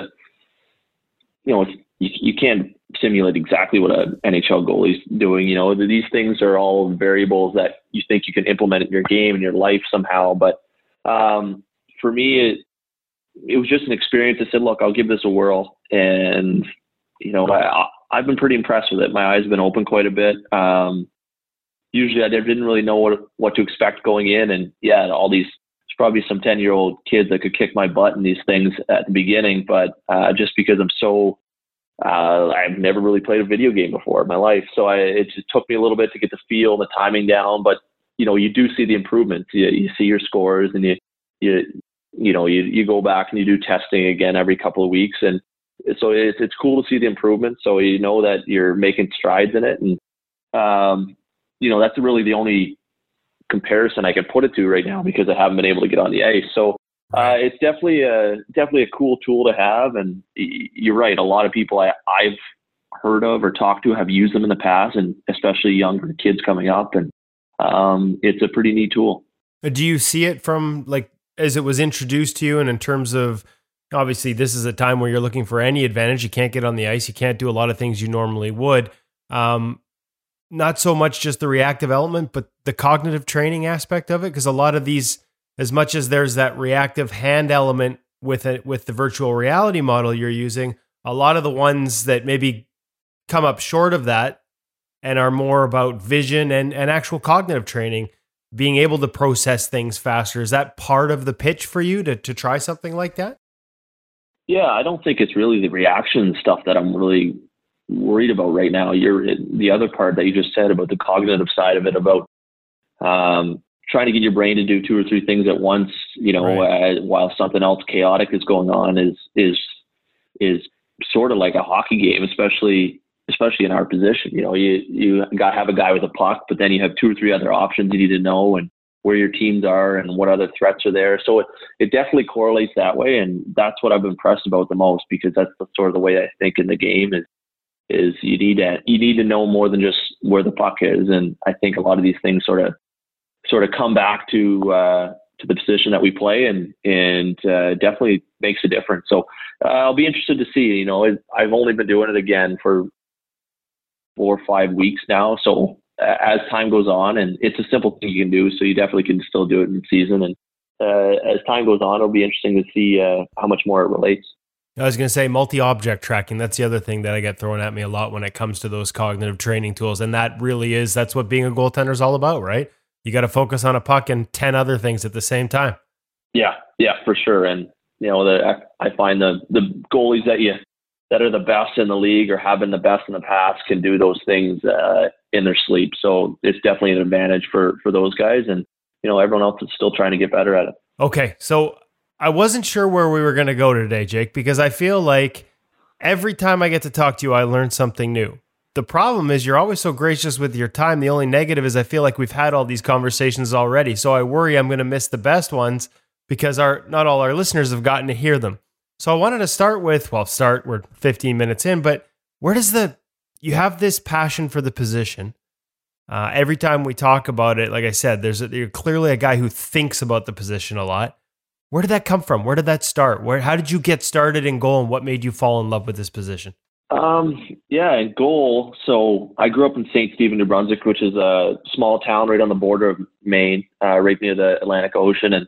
you know, you, you can't simulate exactly what an NHL goalie's doing. You know, these things are all variables that you think you can implement in your game and your life somehow. But um, for me, it, it was just an experience. I said, look, I'll give this a whirl. And, you know, I, I've been pretty impressed with it. My eyes have been open quite a bit. Um, usually I didn't really know what, what to expect going in. And yeah, all these, there's probably some 10 year old kids that could kick my butt in these things at the beginning. But uh, just because I'm so, uh, I've never really played a video game before in my life. So I, it just took me a little bit to get the feel and the timing down. But, you know, you do see the improvements. You, you see your scores and you, you, you know, you, you go back and you do testing again every couple of weeks. And so it's, it's cool to see the improvements. So you know that you're making strides in it. And, um, you know, that's really the only comparison I can put it to right now because I haven't been able to get on the ice. So uh, it's definitely a definitely a cool tool to have. And you're right, a lot of people I, I've heard of or talked to have used them in the past, and especially younger kids coming up. And um, it's a pretty neat tool. Do you see it from like as it was introduced to you and in terms of obviously this is a time where you're looking for any advantage you can't get on the ice you can't do a lot of things you normally would um, not so much just the reactive element but the cognitive training aspect of it because a lot of these as much as there's that reactive hand element with it with the virtual reality model you're using a lot of the ones that maybe come up short of that and are more about vision and, and actual cognitive training being able to process things faster. Is that part of the pitch for you to, to try something like that? Yeah, I don't think it's really the reaction stuff that I'm really worried about right now. You're the other part that you just said about the cognitive side of it, about um, trying to get your brain to do two or three things at once, you know, right. uh, while something else chaotic is going on is is is sort of like a hockey game, especially especially in our position. You know, you you got to have a guy with a puck, but then you have two or three other options you need to know and where your teams are and what other threats are there. So it, it definitely correlates that way, and that's what I've impressed about the most because that's the, sort of the way I think in the game is is you need to you need to know more than just where the puck is, and I think a lot of these things sort of sort of come back to uh, to the position that we play, and and uh, definitely makes a difference. So uh, I'll be interested to see. You know, I've only been doing it again for four or five weeks now. So as time goes on, and it's a simple thing you can do, so you definitely can still do it in season. And uh, as time goes on, it'll be interesting to see uh, how much more it relates. I was going to say multi object tracking. That's the other thing that I get thrown at me a lot when it comes to those cognitive training tools. And that really is, that's what being a goaltender is all about, right? You got to focus on a puck and 10 other things at the same time. Yeah, yeah, for sure. And, you know, the, I find the, the goalies that you that are the best in the league or have been the best in the past can do those things uh, in their sleep. So it's definitely an advantage for for those guys, and you know everyone else is still trying to get better at it. Okay, so I wasn't sure where we were going to go today, Jake, because I feel like every time I get to talk to you, I learn something new. The problem is you're always so gracious with your time. The only negative is I feel like we've had all these conversations already, so I worry I'm going to miss the best ones because our not all our listeners have gotten to hear them. So I wanted to start with, well, start, we're 15 minutes in, but where does the, you have this passion for the position. Uh, every time we talk about it, like I said, there's a, you're clearly a guy who thinks about the position a lot. Where did that come from? Where did that start? Where, how did you get started in goal and what made you fall in love with this position? Um, yeah, and goal. So I grew up in St. Stephen, New Brunswick, which is a small town right on the border of Maine, uh, right near the Atlantic Ocean. And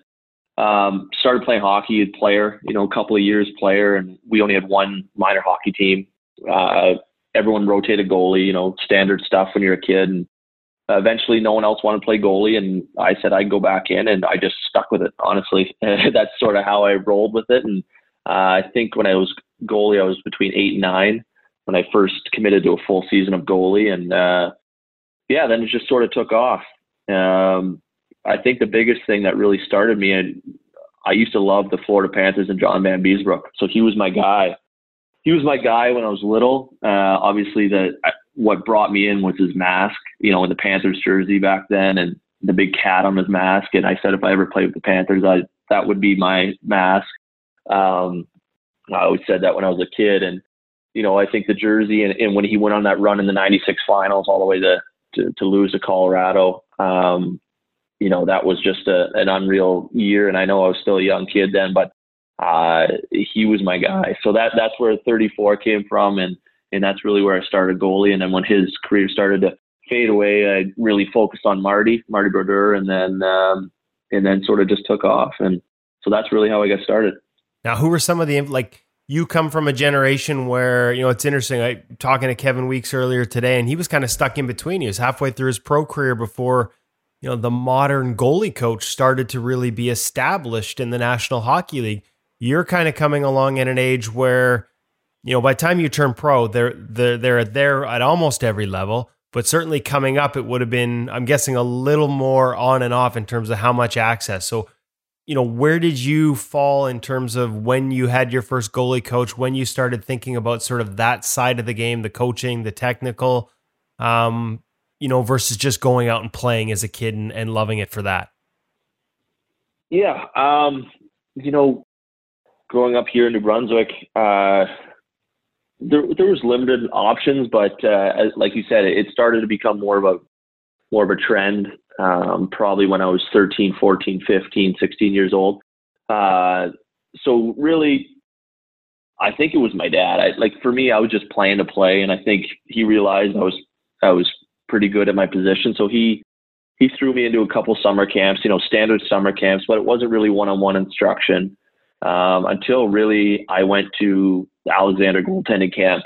um, started playing hockey, as player, you know, a couple of years player, and we only had one minor hockey team. Uh, everyone rotated goalie, you know, standard stuff when you're a kid. And eventually, no one else wanted to play goalie, and I said I'd go back in, and I just stuck with it. Honestly, that's sort of how I rolled with it. And uh, I think when I was goalie, I was between eight and nine when I first committed to a full season of goalie, and uh, yeah, then it just sort of took off. Um, I think the biggest thing that really started me, and I used to love the Florida Panthers and John Vanbiesbrouck. So he was my guy. He was my guy when I was little. Uh, obviously, the what brought me in was his mask. You know, in the Panthers jersey back then, and the big cat on his mask. And I said if I ever played with the Panthers, I that would be my mask. Um, I always said that when I was a kid, and you know, I think the jersey and, and when he went on that run in the '96 finals, all the way to to, to lose to Colorado, um, you know, that was just a, an unreal year. And I know I was still a young kid then, but uh, he was my guy. So that that's where 34 came from, and and that's really where I started goalie. And then when his career started to fade away, I really focused on Marty, Marty Brodeur, and then um, and then sort of just took off. And so that's really how I got started. Now, who were some of the like? You come from a generation where you know it's interesting. I talking to Kevin Weeks earlier today, and he was kind of stuck in between. He was halfway through his pro career before you know, the modern goalie coach started to really be established in the National Hockey League. You're kind of coming along at an age where, you know, by the time you turn pro, they're they're they're there at almost every level. But certainly coming up, it would have been, I'm guessing, a little more on and off in terms of how much access. So, you know, where did you fall in terms of when you had your first goalie coach, when you started thinking about sort of that side of the game, the coaching, the technical? Um, you know, versus just going out and playing as a kid and, and loving it for that? Yeah. Um, you know, growing up here in New Brunswick, uh, there, there was limited options, but uh, like you said, it started to become more of a more of a trend. Um, probably when I was 13, 14, 15, 16 years old. Uh, so really, I think it was my dad. I, like for me, I was just playing to play, and I think he realized I was I was pretty good at my position. So he he threw me into a couple summer camps, you know, standard summer camps, but it wasn't really one-on-one instruction um, until really I went to the Alexander goaltending camp,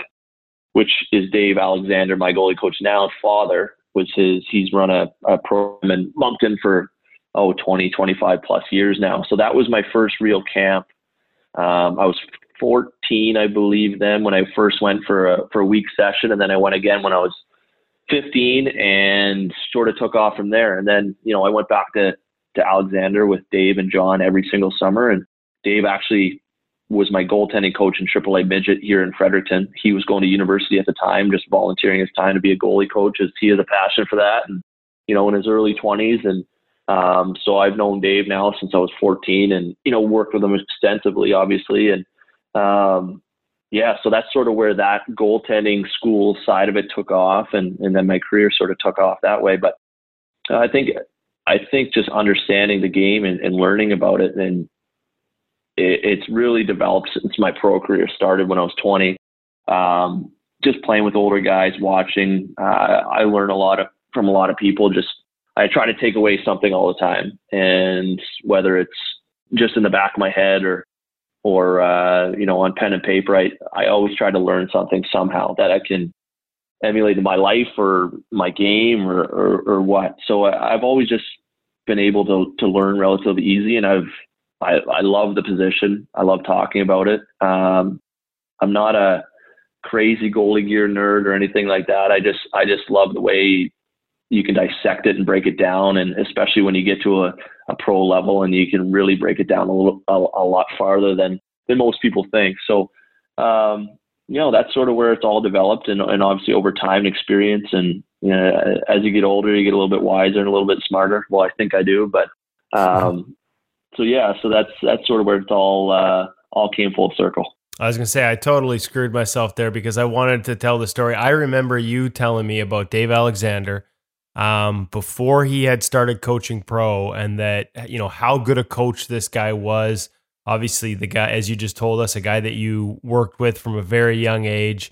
which is Dave Alexander, my goalie coach now. And father was his. He's run a, a program in Moncton for oh 20, 25 plus years now. So that was my first real camp. Um, I was 14, I believe, then when I first went for a for a week session, and then I went again when I was 15 and sort of took off from there. And then, you know, I went back to, to Alexander with Dave and John every single summer. And Dave actually was my goaltending coach in AAA midget here in Fredericton. He was going to university at the time, just volunteering his time to be a goalie coach as he has a passion for that. And, you know, in his early 20s. And um, so I've known Dave now since I was 14 and, you know, worked with him extensively, obviously. And, um, yeah, so that's sort of where that goaltending school side of it took off, and and then my career sort of took off that way. But uh, I think I think just understanding the game and, and learning about it, and it, it's really developed since my pro career started when I was 20. Um, just playing with older guys, watching, uh, I learn a lot of, from a lot of people. Just I try to take away something all the time, and whether it's just in the back of my head or or uh, you know on pen and paper I, I always try to learn something somehow that i can emulate in my life or my game or, or, or what so I, have always just been able to, to learn relatively easy and i've I, I love the position i love talking about it um, i'm not a crazy goalie gear nerd or anything like that i just i just love the way you can dissect it and break it down and especially when you get to a a pro level, and you can really break it down a little a, a lot farther than than most people think. So, um, you know, that's sort of where it's all developed, and, and obviously over time and experience, and you know, as you get older, you get a little bit wiser and a little bit smarter. Well, I think I do, but um, so yeah, so that's that's sort of where it's all uh, all came full circle. I was going to say, I totally screwed myself there because I wanted to tell the story. I remember you telling me about Dave Alexander um, before he had started coaching pro and that, you know, how good a coach this guy was. Obviously, the guy, as you just told us, a guy that you worked with from a very young age.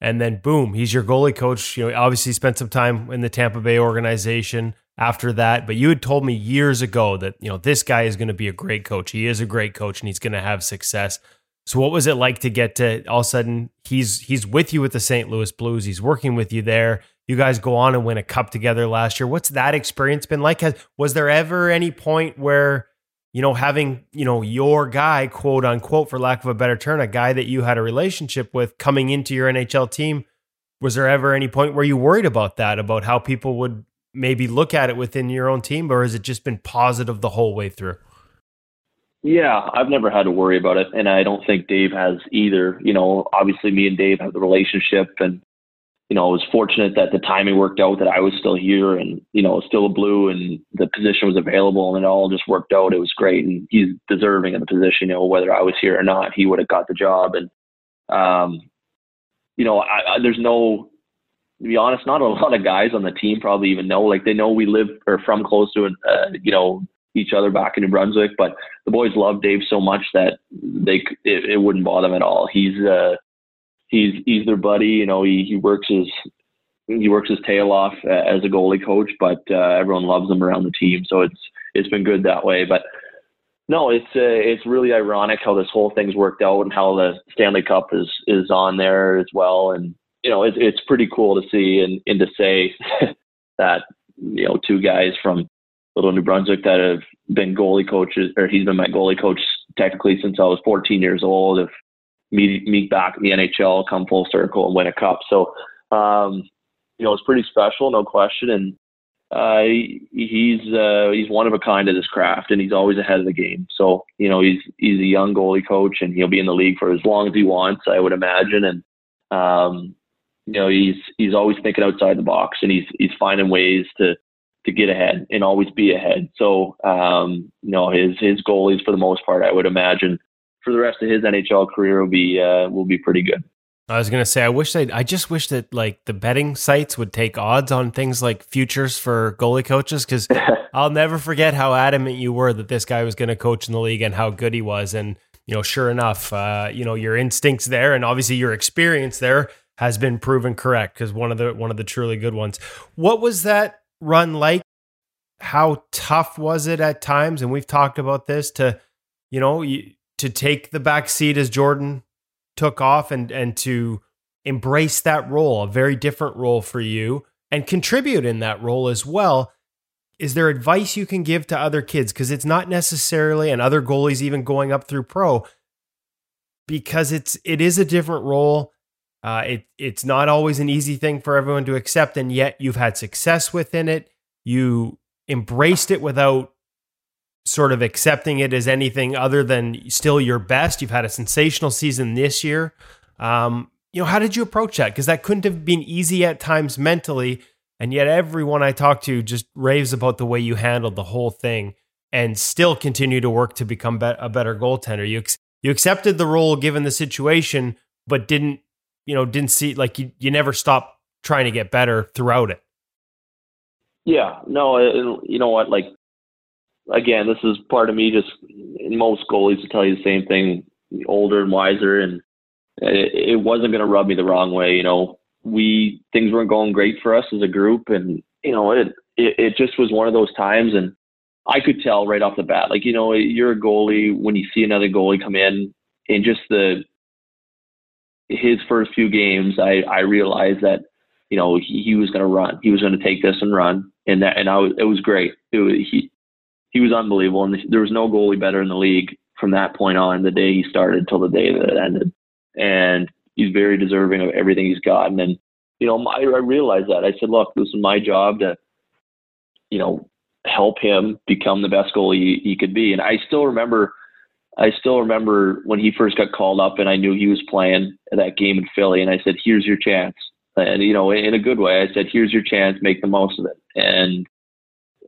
And then, boom, he's your goalie coach. You know, obviously spent some time in the Tampa Bay organization after that. But you had told me years ago that, you know, this guy is going to be a great coach. He is a great coach and he's going to have success. So what was it like to get to all of a sudden he's he's with you with the St. Louis Blues. He's working with you there. You guys go on and win a cup together last year. What's that experience been like? Has, was there ever any point where you know having, you know, your guy, quote unquote for lack of a better term, a guy that you had a relationship with coming into your NHL team, was there ever any point where you worried about that about how people would maybe look at it within your own team or has it just been positive the whole way through? Yeah, I've never had to worry about it, and I don't think Dave has either. You know, obviously, me and Dave have the relationship, and you know, I was fortunate that the timing worked out that I was still here, and you know, still a blue, and the position was available, and it all just worked out. It was great, and he's deserving of the position. You know, whether I was here or not, he would have got the job, and um, you know, I, I, there's no to be honest, not a lot of guys on the team probably even know. Like they know we live or from close to, uh, you know, each other back in New Brunswick. But the boys love Dave so much that they it, it wouldn't bother them at all. He's uh, he's he's their buddy. You know, he he works his he works his tail off uh, as a goalie coach, but uh, everyone loves him around the team. So it's it's been good that way. But no, it's uh, it's really ironic how this whole thing's worked out and how the Stanley Cup is is on there as well. And you know, it's it's pretty cool to see and and to say that you know two guys from Little New Brunswick that have been goalie coaches, or he's been my goalie coach technically since I was 14 years old. If meet meet back in the NHL, come full circle and win a cup. So, um, you know, it's pretty special, no question. And uh, he's uh, he's one of a kind at this craft, and he's always ahead of the game. So, you know, he's he's a young goalie coach, and he'll be in the league for as long as he wants, I would imagine. And um, you know, he's he's always thinking outside the box, and he's he's finding ways to to get ahead and always be ahead. So, um, you know, his his goalies for the most part, I would imagine, for the rest of his NHL career will be uh, will be pretty good. I was gonna say, I wish they, I just wish that like the betting sites would take odds on things like futures for goalie coaches because I'll never forget how adamant you were that this guy was going to coach in the league and how good he was, and you know, sure enough, uh, you know, your instincts there and obviously your experience there has been proven correct because one of the one of the truly good ones. What was that run like? How tough was it at times? And we've talked about this to, you know, to take the back seat as Jordan took off and and to embrace that role, a very different role for you, and contribute in that role as well. Is there advice you can give to other kids? Because it's not necessarily, and other goalies even going up through pro, because it's it is a different role. Uh, it it's not always an easy thing for everyone to accept, and yet you've had success within it. You embraced it without sort of accepting it as anything other than still your best. You've had a sensational season this year. Um, you know, how did you approach that? Because that couldn't have been easy at times mentally, and yet everyone I talk to just raves about the way you handled the whole thing, and still continue to work to become be- a better goaltender. You you accepted the role given the situation, but didn't you know, didn't see like you, you never stopped trying to get better throughout it. Yeah, no, uh, you know what? Like, again, this is part of me. Just most goalies will tell you the same thing. Older and wiser, and it, it wasn't going to rub me the wrong way. You know, we things weren't going great for us as a group, and you know, it it, it just was one of those times, and I could tell right off the bat. Like, you know, you're a goalie when you see another goalie come in, and just the his first few games, I, I realized that, you know, he, he was going to run. He was going to take this and run. And that, and I was, it was great. It was, he, he was unbelievable. And there was no goalie better in the league from that point on, the day he started till the day that it ended. And he's very deserving of everything he's gotten. And, you know, I, I realized that. I said, look, this is my job to, you know, help him become the best goalie he, he could be. And I still remember I still remember when he first got called up and I knew he was playing that game in Philly and I said, here's your chance. And, you know, in a good way, I said, here's your chance, make the most of it. And,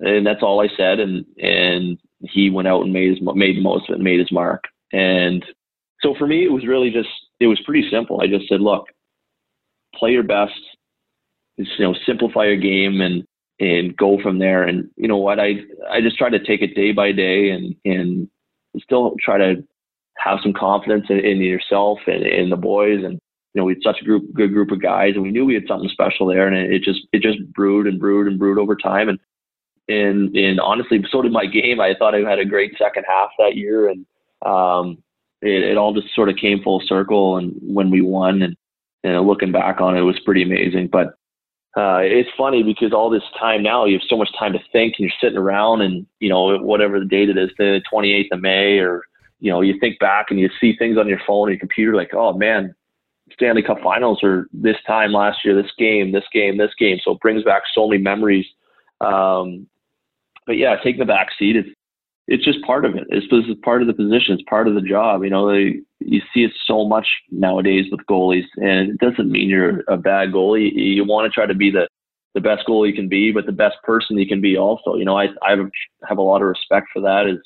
and that's all I said. And, and he went out and made his, made the most of it and made his mark. And, so for me, it was really just it was pretty simple. I just said, look, play your best, you know, simplify your game and and go from there. And you know what, I I just try to take it day by day and and still try to have some confidence in, in yourself and in the boys and you know, we had such a group, good group of guys, and we knew we had something special there, and it, it just, it just brewed and brewed and brewed over time, and and and honestly, so did my game. I thought I had a great second half that year, and um, it, it all just sort of came full circle. And when we won, and, and looking back on it, it was pretty amazing. But uh, it's funny because all this time now, you have so much time to think, and you're sitting around, and you know whatever the date it is, the 28th of May, or you know you think back and you see things on your phone or your computer, like, oh man, Stanley Cup Finals or this time last year, this game, this game, this game. So it brings back so many memories. Um, but yeah, taking the back seat, it's it's just part of it. It's, it's part of the position. It's part of the job. You know, they, you see it so much nowadays with goalies, and it doesn't mean you're a bad goalie. You, you want to try to be the the best goalie you can be, but the best person you can be also. You know, I I have a lot of respect for that. Is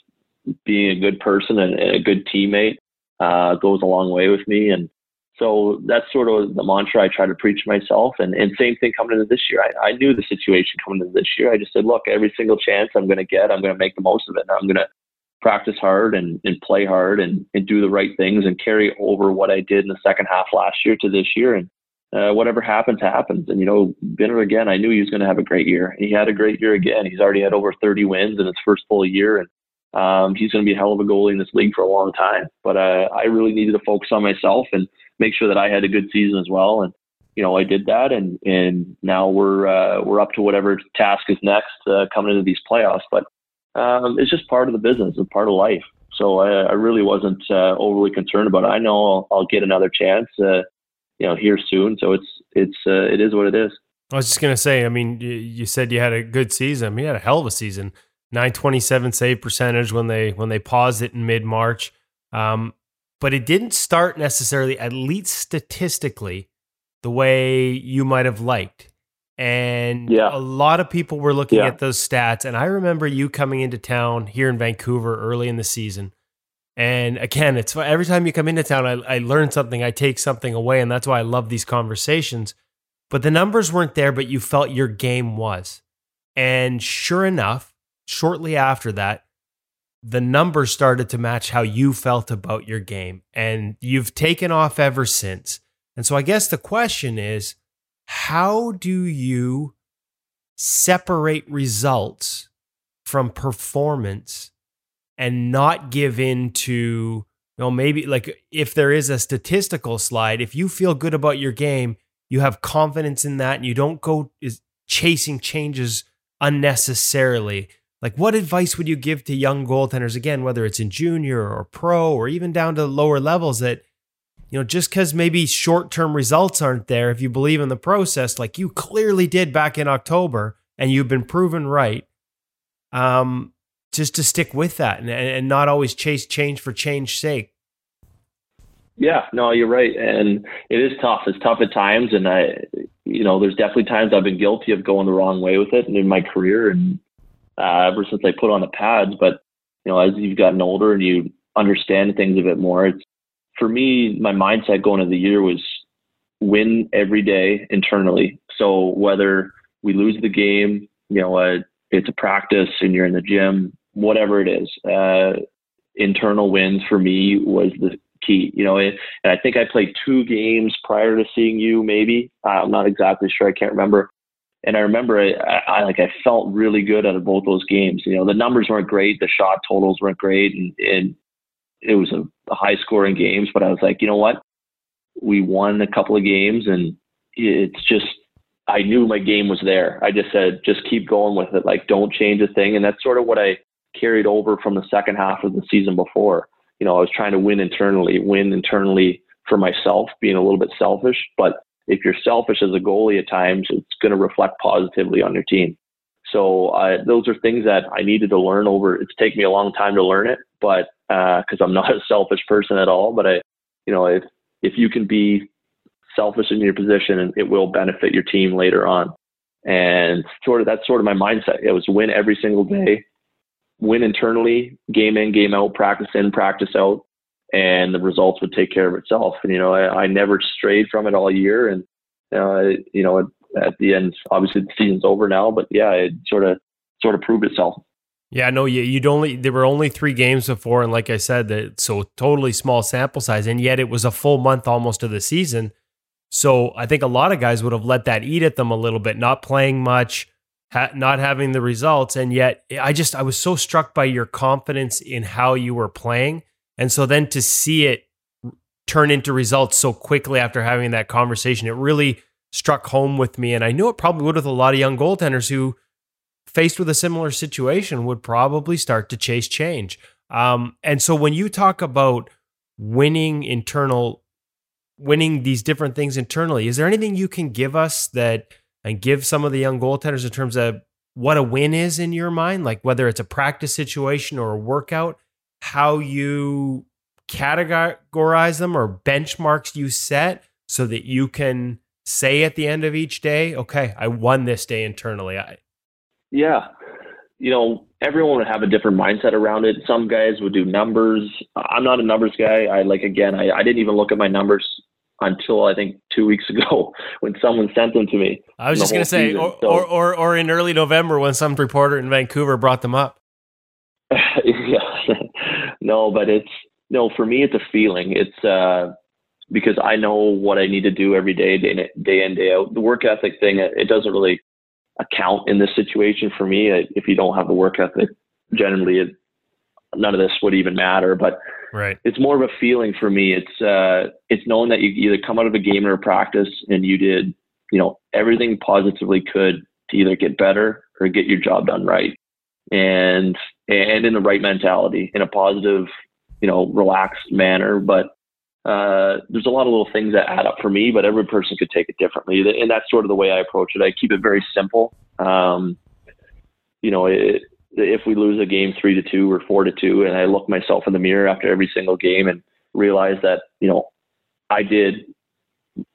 being a good person and, and a good teammate uh, goes a long way with me, and so that's sort of the mantra I try to preach myself. And, and same thing coming into this year. I, I knew the situation coming into this year. I just said, look, every single chance I'm going to get, I'm going to make the most of it. And I'm going to practice hard and, and play hard and, and do the right things and carry over what I did in the second half last year to this year. And uh, whatever happens, happens. And, you know, Binner again, I knew he was going to have a great year. He had a great year again. He's already had over 30 wins in his first full year. And um, he's going to be a hell of a goalie in this league for a long time. But uh, I really needed to focus on myself and make sure that I had a good season as well. And you know, I did that, and and now we're uh, we're up to whatever task is next uh, coming into these playoffs. But um, it's just part of the business and part of life. So I, I really wasn't uh, overly concerned about it. I know I'll, I'll get another chance, uh, you know, here soon. So it's it's uh, it is what it is. I was just gonna say. I mean, you said you had a good season. I mean, you had a hell of a season. 927 save percentage when they when they paused it in mid March. Um, but it didn't start necessarily, at least statistically, the way you might have liked. And yeah. a lot of people were looking yeah. at those stats. And I remember you coming into town here in Vancouver early in the season. And again, it's every time you come into town, I, I learn something, I take something away. And that's why I love these conversations. But the numbers weren't there, but you felt your game was. And sure enough, shortly after that, the numbers started to match how you felt about your game. And you've taken off ever since. And so I guess the question is how do you separate results from performance and not give in to, you know, maybe like if there is a statistical slide, if you feel good about your game, you have confidence in that and you don't go is chasing changes unnecessarily like, what advice would you give to young goaltenders, again, whether it's in junior or pro or even down to lower levels, that, you know, just because maybe short term results aren't there, if you believe in the process, like you clearly did back in October and you've been proven right, um, just to stick with that and, and not always chase change for change sake. Yeah, no, you're right. And it is tough. It's tough at times. And I, you know, there's definitely times I've been guilty of going the wrong way with it and in my career. And, uh, ever since I put on the pads. But you know, as you've gotten older and you understand things a bit more, it's for me. My mindset going into the year was win every day internally. So whether we lose the game, you know, uh, it's a practice and you're in the gym, whatever it is, uh, internal wins for me was the key. You know, and I think I played two games prior to seeing you. Maybe uh, I'm not exactly sure. I can't remember. And I remember I, I, like I felt really good out of both those games. You know, the numbers weren't great, the shot totals weren't great, and, and it was a, a high scoring games. But I was like, you know what? We won a couple of games, and it's just I knew my game was there. I just said, just keep going with it. Like, don't change a thing. And that's sort of what I carried over from the second half of the season before. You know, I was trying to win internally, win internally for myself, being a little bit selfish, but if you're selfish as a goalie at times, it's going to reflect positively on your team. So uh, those are things that I needed to learn over. It's taken me a long time to learn it, but because uh, I'm not a selfish person at all. But I, you know, if if you can be selfish in your position, it will benefit your team later on. And sort of that's sort of my mindset. It was win every single day, win internally, game in, game out, practice in, practice out, and the results would take care of itself. And you know, I, I never strayed from it all year, and uh, you know, at the end, obviously the season's over now, but yeah, it sort of sort of proved itself. Yeah, no, you, you'd only there were only three games before, and like I said, that so totally small sample size, and yet it was a full month almost of the season. So I think a lot of guys would have let that eat at them a little bit, not playing much, ha- not having the results, and yet I just I was so struck by your confidence in how you were playing, and so then to see it turn into results so quickly after having that conversation, it really struck home with me, and I knew it probably would with a lot of young goaltenders who faced with a similar situation would probably start to chase change. Um, and so when you talk about winning internal, winning these different things internally, is there anything you can give us that and give some of the young goaltenders in terms of what a win is in your mind, like whether it's a practice situation or a workout, how you categorize them or benchmarks you set so that you can say at the end of each day, okay, I won this day internally. I, yeah. You know, everyone would have a different mindset around it. Some guys would do numbers. I'm not a numbers guy. I like, again, I, I didn't even look at my numbers until I think two weeks ago when someone sent them to me. I was just going to say, or, so, or, or, or in early November when some reporter in Vancouver brought them up. yeah. No, but it's, no, for me, it's a feeling. It's, uh, because I know what I need to do every day, day in, day in, day out. The work ethic thing, it doesn't really account in this situation for me. If you don't have the work ethic, generally, it, none of this would even matter. But right. it's more of a feeling for me. It's uh, it's knowing that you either come out of a game or a practice and you did, you know, everything positively could to either get better or get your job done right, and and in the right mentality, in a positive, you know, relaxed manner. But uh, there's a lot of little things that add up for me, but every person could take it differently. And that's sort of the way I approach it. I keep it very simple. Um, you know, it, if we lose a game three to two or four to two, and I look myself in the mirror after every single game and realize that, you know, I did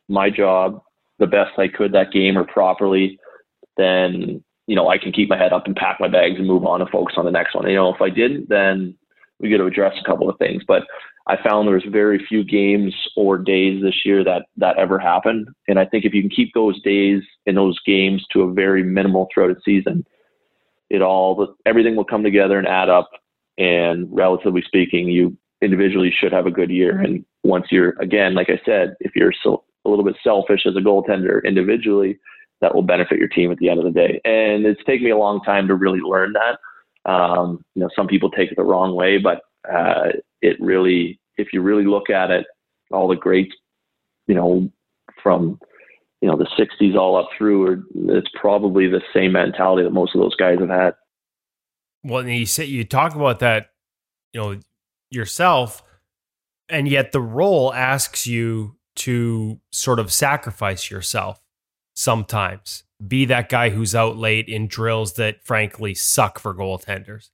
my job the best I could that game or properly, then, you know, I can keep my head up and pack my bags and move on and focus on the next one. You know, if I didn't, then we got to address a couple of things. But I found there's very few games or days this year that that ever happened. And I think if you can keep those days and those games to a very minimal throughout a season, it all everything will come together and add up. And relatively speaking, you individually should have a good year. And once you're again, like I said, if you're so, a little bit selfish as a goaltender individually, that will benefit your team at the end of the day. And it's taken me a long time to really learn that. Um, you know, some people take it the wrong way, but uh, it really, if you really look at it, all the greats, you know, from you know the 60s all up through, or it's probably the same mentality that most of those guys have had. Well, you say you talk about that, you know, yourself, and yet the role asks you to sort of sacrifice yourself sometimes. Be that guy who's out late in drills that frankly suck for goaltenders.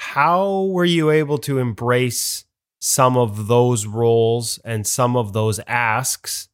How were you able to embrace some of those roles and some of those asks?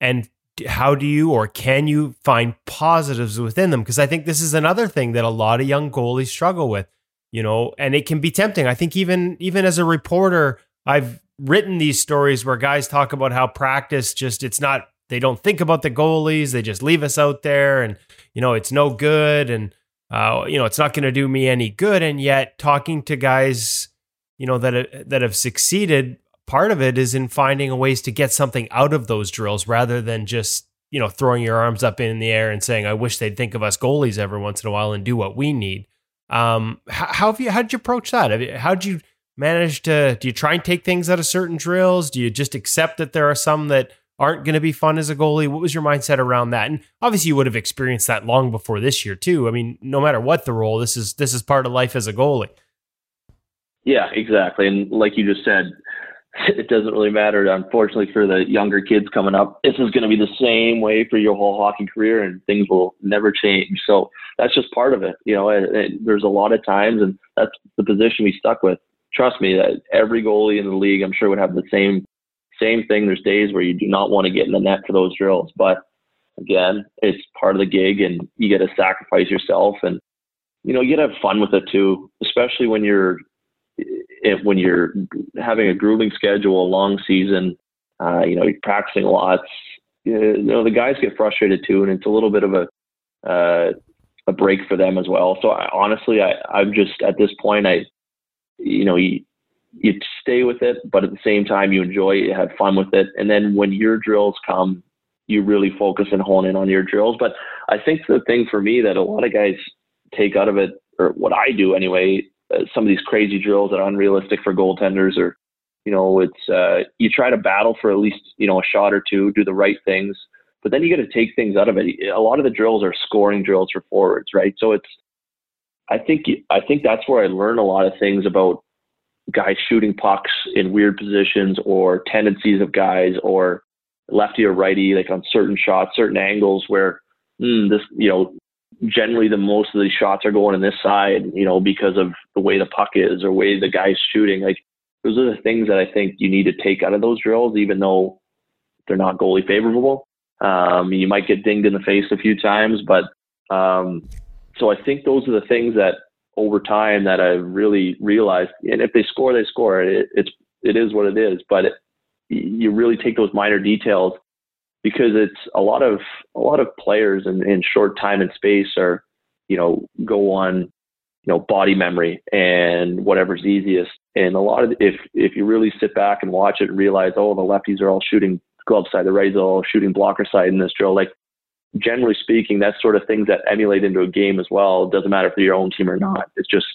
And how do you or can you find positives within them? Because I think this is another thing that a lot of young goalies struggle with, you know, and it can be tempting. I think even even as a reporter, I've written these stories where guys talk about how practice just it's not they don't think about the goalies, they just leave us out there and you know, it's no good and uh, you know, it's not going to do me any good. And yet, talking to guys, you know, that that have succeeded, part of it is in finding ways to get something out of those drills rather than just you know throwing your arms up in the air and saying, "I wish they'd think of us goalies every once in a while and do what we need." Um, how, how have you? How did you approach that? How did you manage to? Do you try and take things out of certain drills? Do you just accept that there are some that aren't going to be fun as a goalie. What was your mindset around that? And obviously, you would have experienced that long before this year too. I mean, no matter what the role, this is this is part of life as a goalie. Yeah, exactly. And like you just said, it doesn't really matter. Unfortunately, for the younger kids coming up, this is going to be the same way for your whole hockey career, and things will never change. So that's just part of it. You know, it, it, there's a lot of times, and that's the position we stuck with. Trust me, that every goalie in the league, I'm sure, would have the same same thing. There's days where you do not want to get in the net for those drills, but again, it's part of the gig, and you got to sacrifice yourself, and you know you got to have fun with it too. Especially when you're, when you're having a grueling schedule, a long season, uh, you know, you're practicing lots. You know, the guys get frustrated too, and it's a little bit of a uh, a break for them as well. So I, honestly, I, I'm just at this point, I, you know, you, you stay with it, but at the same time, you enjoy it, you have fun with it, and then when your drills come, you really focus and hone in on your drills. But I think the thing for me that a lot of guys take out of it, or what I do anyway, uh, some of these crazy drills that are unrealistic for goaltenders, or you know, it's uh, you try to battle for at least you know a shot or two, do the right things, but then you got to take things out of it. A lot of the drills are scoring drills for forwards, right? So it's I think I think that's where I learn a lot of things about guys shooting pucks in weird positions or tendencies of guys or lefty or righty, like on certain shots, certain angles where mm, this, you know, generally the most of these shots are going on this side, you know, because of the way the puck is or way the guy's shooting. Like those are the things that I think you need to take out of those drills, even though they're not goalie favorable. Um, you might get dinged in the face a few times, but um, so I think those are the things that over time that I've really realized. And if they score, they score. It, it's it is what it is. But it, you really take those minor details because it's a lot of a lot of players in, in short time and space are you know go on you know body memory and whatever's easiest and a lot of if if you really sit back and watch it and realize oh the lefties are all shooting glove side the righties are all shooting blocker side in this drill like generally speaking that's sort of things that emulate into a game as well it doesn't matter if they're your own team or not it's just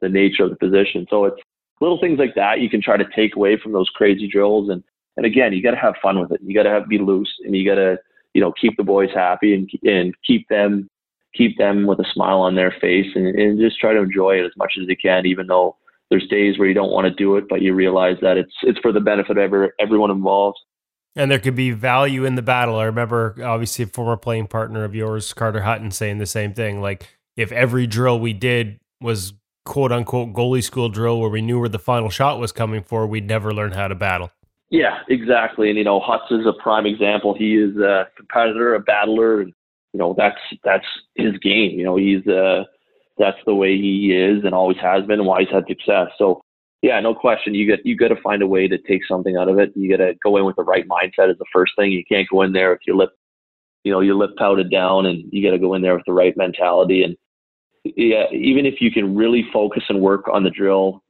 the nature of the position so it's little things like that you can try to take away from those crazy drills and and again, you got to have fun with it. You got to have be loose, and you got to you know keep the boys happy and and keep them keep them with a smile on their face, and, and just try to enjoy it as much as you can, even though there's days where you don't want to do it, but you realize that it's it's for the benefit of every, everyone involved. And there could be value in the battle. I remember, obviously, a former playing partner of yours, Carter Hutton, saying the same thing. Like, if every drill we did was quote unquote goalie school drill where we knew where the final shot was coming for, we'd never learn how to battle. Yeah, exactly. And you know, Hutz is a prime example. He is a competitor, a battler, and you know that's that's his game. You know, he's uh that's the way he is and always has been, and why he's had success. So yeah, no question. You get you got to find a way to take something out of it. You got to go in with the right mindset is the first thing. You can't go in there with your lip, you know, your lip pouted down, and you got to go in there with the right mentality. And yeah, even if you can really focus and work on the drill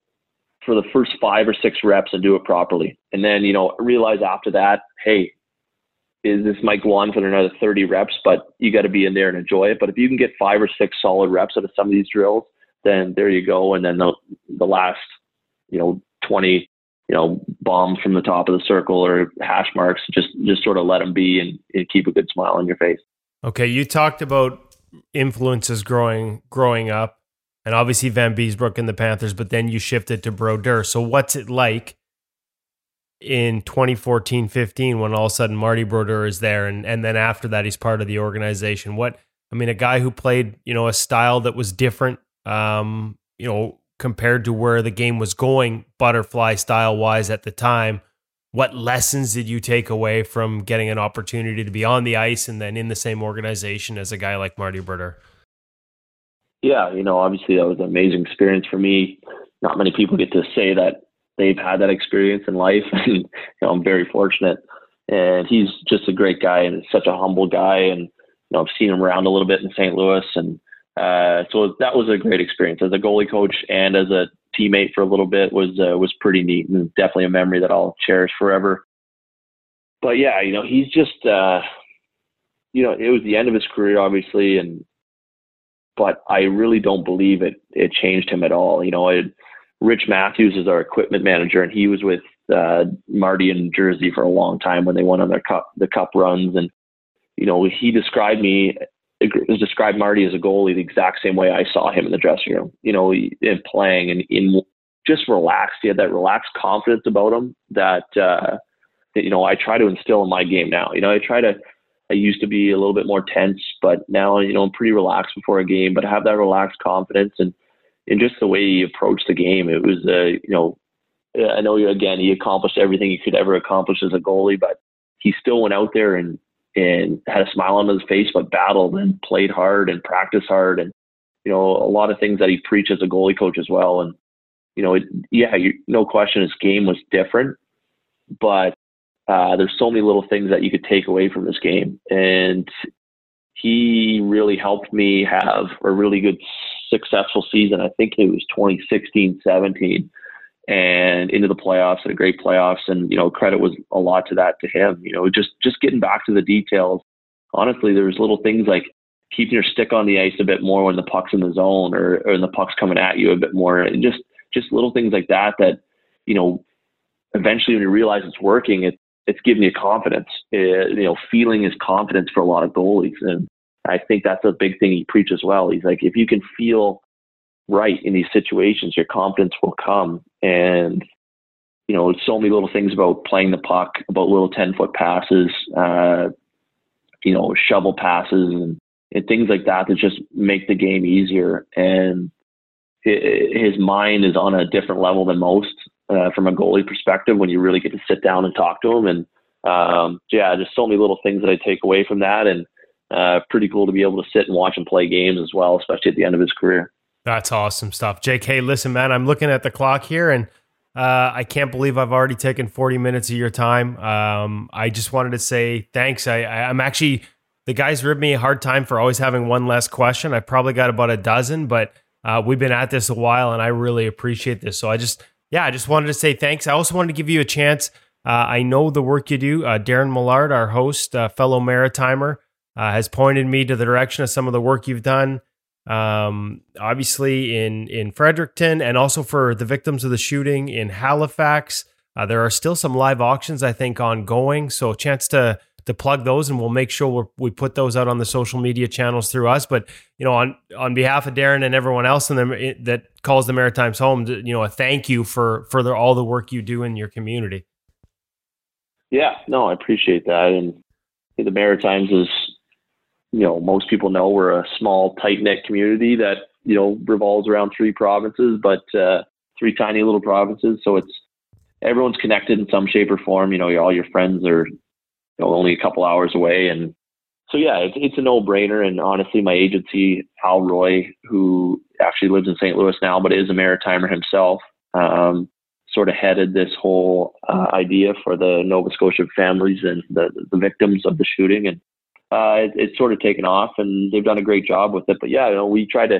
for the first five or six reps and do it properly. And then, you know, realize after that, hey, is this might go on for another 30 reps, but you got to be in there and enjoy it. But if you can get five or six solid reps out of some of these drills, then there you go. And then the, the last, you know, 20, you know, bombs from the top of the circle or hash marks, just, just sort of let them be and, and keep a good smile on your face. Okay. You talked about influences growing, growing up and obviously Van Vanbiesbrouck in the Panthers, but then you shifted to Brodeur. So what's it like in 2014, 15 when all of a sudden Marty Brodeur is there and, and then after that he's part of the organization? What I mean, a guy who played, you know, a style that was different, um, you know, compared to where the game was going, butterfly style wise at the time. What lessons did you take away from getting an opportunity to be on the ice and then in the same organization as a guy like Marty Brodeur? yeah, you know, obviously that was an amazing experience for me. Not many people get to say that they've had that experience in life, and you know, I'm very fortunate. And he's just a great guy and such a humble guy. And you know, I've seen him around a little bit in St. Louis, and uh, so that was a great experience as a goalie coach and as a teammate for a little bit was uh, was pretty neat and definitely a memory that I'll cherish forever. But yeah, you know, he's just uh, you know, it was the end of his career, obviously, and but I really don't believe it it changed him at all. You know, it, Rich Matthews is our equipment manager, and he was with uh, Marty in Jersey for a long time when they went on their cup the cup runs, and you know he described me described Marty as a goalie the exact same way I saw him in the dressing room. You know, in playing and in just relaxed. He had that relaxed confidence about him that, uh, that you know I try to instill in my game now. You know, I try to I used to be a little bit more tense, but now you know I'm pretty relaxed before a game. But have that relaxed confidence and in just the way he approached the game. It was uh, you know I know you again he accomplished everything he could ever accomplish as a goalie, but he still went out there and and had a smile on his face, but battled and played hard and practiced hard and you know a lot of things that he preached as a goalie coach as well. And you know, it, yeah, you, no question, his game was different, but uh, there's so many little things that you could take away from this game, and he really helped me have a really good, successful season. I think it was 2016, 17 and into the playoffs and a great playoffs. And, you know, credit was a lot to that to him, you know, just, just getting back to the details. Honestly, there's little things like keeping your stick on the ice a bit more when the puck's in the zone or, or the puck's coming at you a bit more. And just, just little things like that, that, you know, eventually when you realize it's working, it, it's giving you confidence. It, you know, feeling is confidence for a lot of goalies. And I think that's a big thing he preaches well. He's like, if you can feel right in these situations, your confidence will come. And, you know, so many little things about playing the puck, about little 10 foot passes, uh, you know, shovel passes and, and things like that that just make the game easier. And his mind is on a different level than most uh, from a goalie perspective when you really get to sit down and talk to him. And um, yeah, just so many little things that I take away from that. And uh, pretty cool to be able to sit and watch him play games as well, especially at the end of his career. That's awesome stuff. Hey, listen, man, I'm looking at the clock here and uh, I can't believe I've already taken 40 minutes of your time. Um, I just wanted to say thanks. I, I, am actually, the guys ribbed me a hard time for always having one less question. I probably got about a dozen, but uh, we've been at this a while and I really appreciate this. So I just, yeah, I just wanted to say thanks. I also wanted to give you a chance. Uh, I know the work you do. Uh, Darren Millard, our host, uh, fellow Maritimer, uh, has pointed me to the direction of some of the work you've done um, obviously in in Fredericton, and also for the victims of the shooting in Halifax. Uh, there are still some live auctions, I think, ongoing. So a chance to to plug those, and we'll make sure we put those out on the social media channels through us. But you know, on on behalf of Darren and everyone else in the, that calls the Maritimes home, you know, a thank you for for the, all the work you do in your community. Yeah, no, I appreciate that, and the Maritimes is you know, most people know we're a small, tight knit community that, you know, revolves around three provinces, but uh, three tiny little provinces. So it's everyone's connected in some shape or form. You know, all your friends are, you know, only a couple hours away. And so, yeah, it's, it's a no brainer. And honestly, my agency, Hal Roy, who actually lives in St. Louis now, but is a Maritimer himself, um, sort of headed this whole uh, idea for the Nova Scotia families and the, the victims of the shooting. And uh, it, it's sort of taken off, and they've done a great job with it. But yeah, you know, we tried to,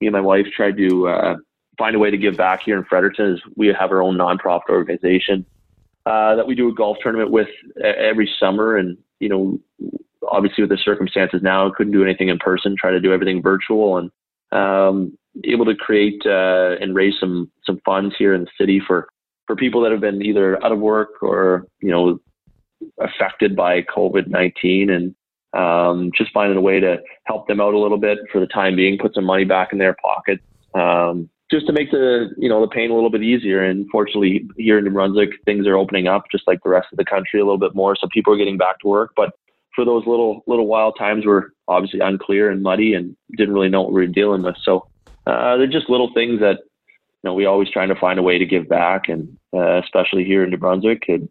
me and my wife tried to uh, find a way to give back here in Fredericton. We have our own nonprofit organization uh, that we do a golf tournament with every summer, and you know, obviously with the circumstances now, couldn't do anything in person. Try to do everything virtual, and um, able to create uh, and raise some some funds here in the city for for people that have been either out of work or you know affected by COVID nineteen, and um, just finding a way to help them out a little bit for the time being, put some money back in their pocket, um, just to make the you know the pain a little bit easier. And fortunately, here in New Brunswick, things are opening up just like the rest of the country a little bit more, so people are getting back to work. But for those little little wild times, were obviously unclear and muddy, and didn't really know what we were dealing with. So uh, they're just little things that you know we always trying to find a way to give back, and uh, especially here in New Brunswick, and you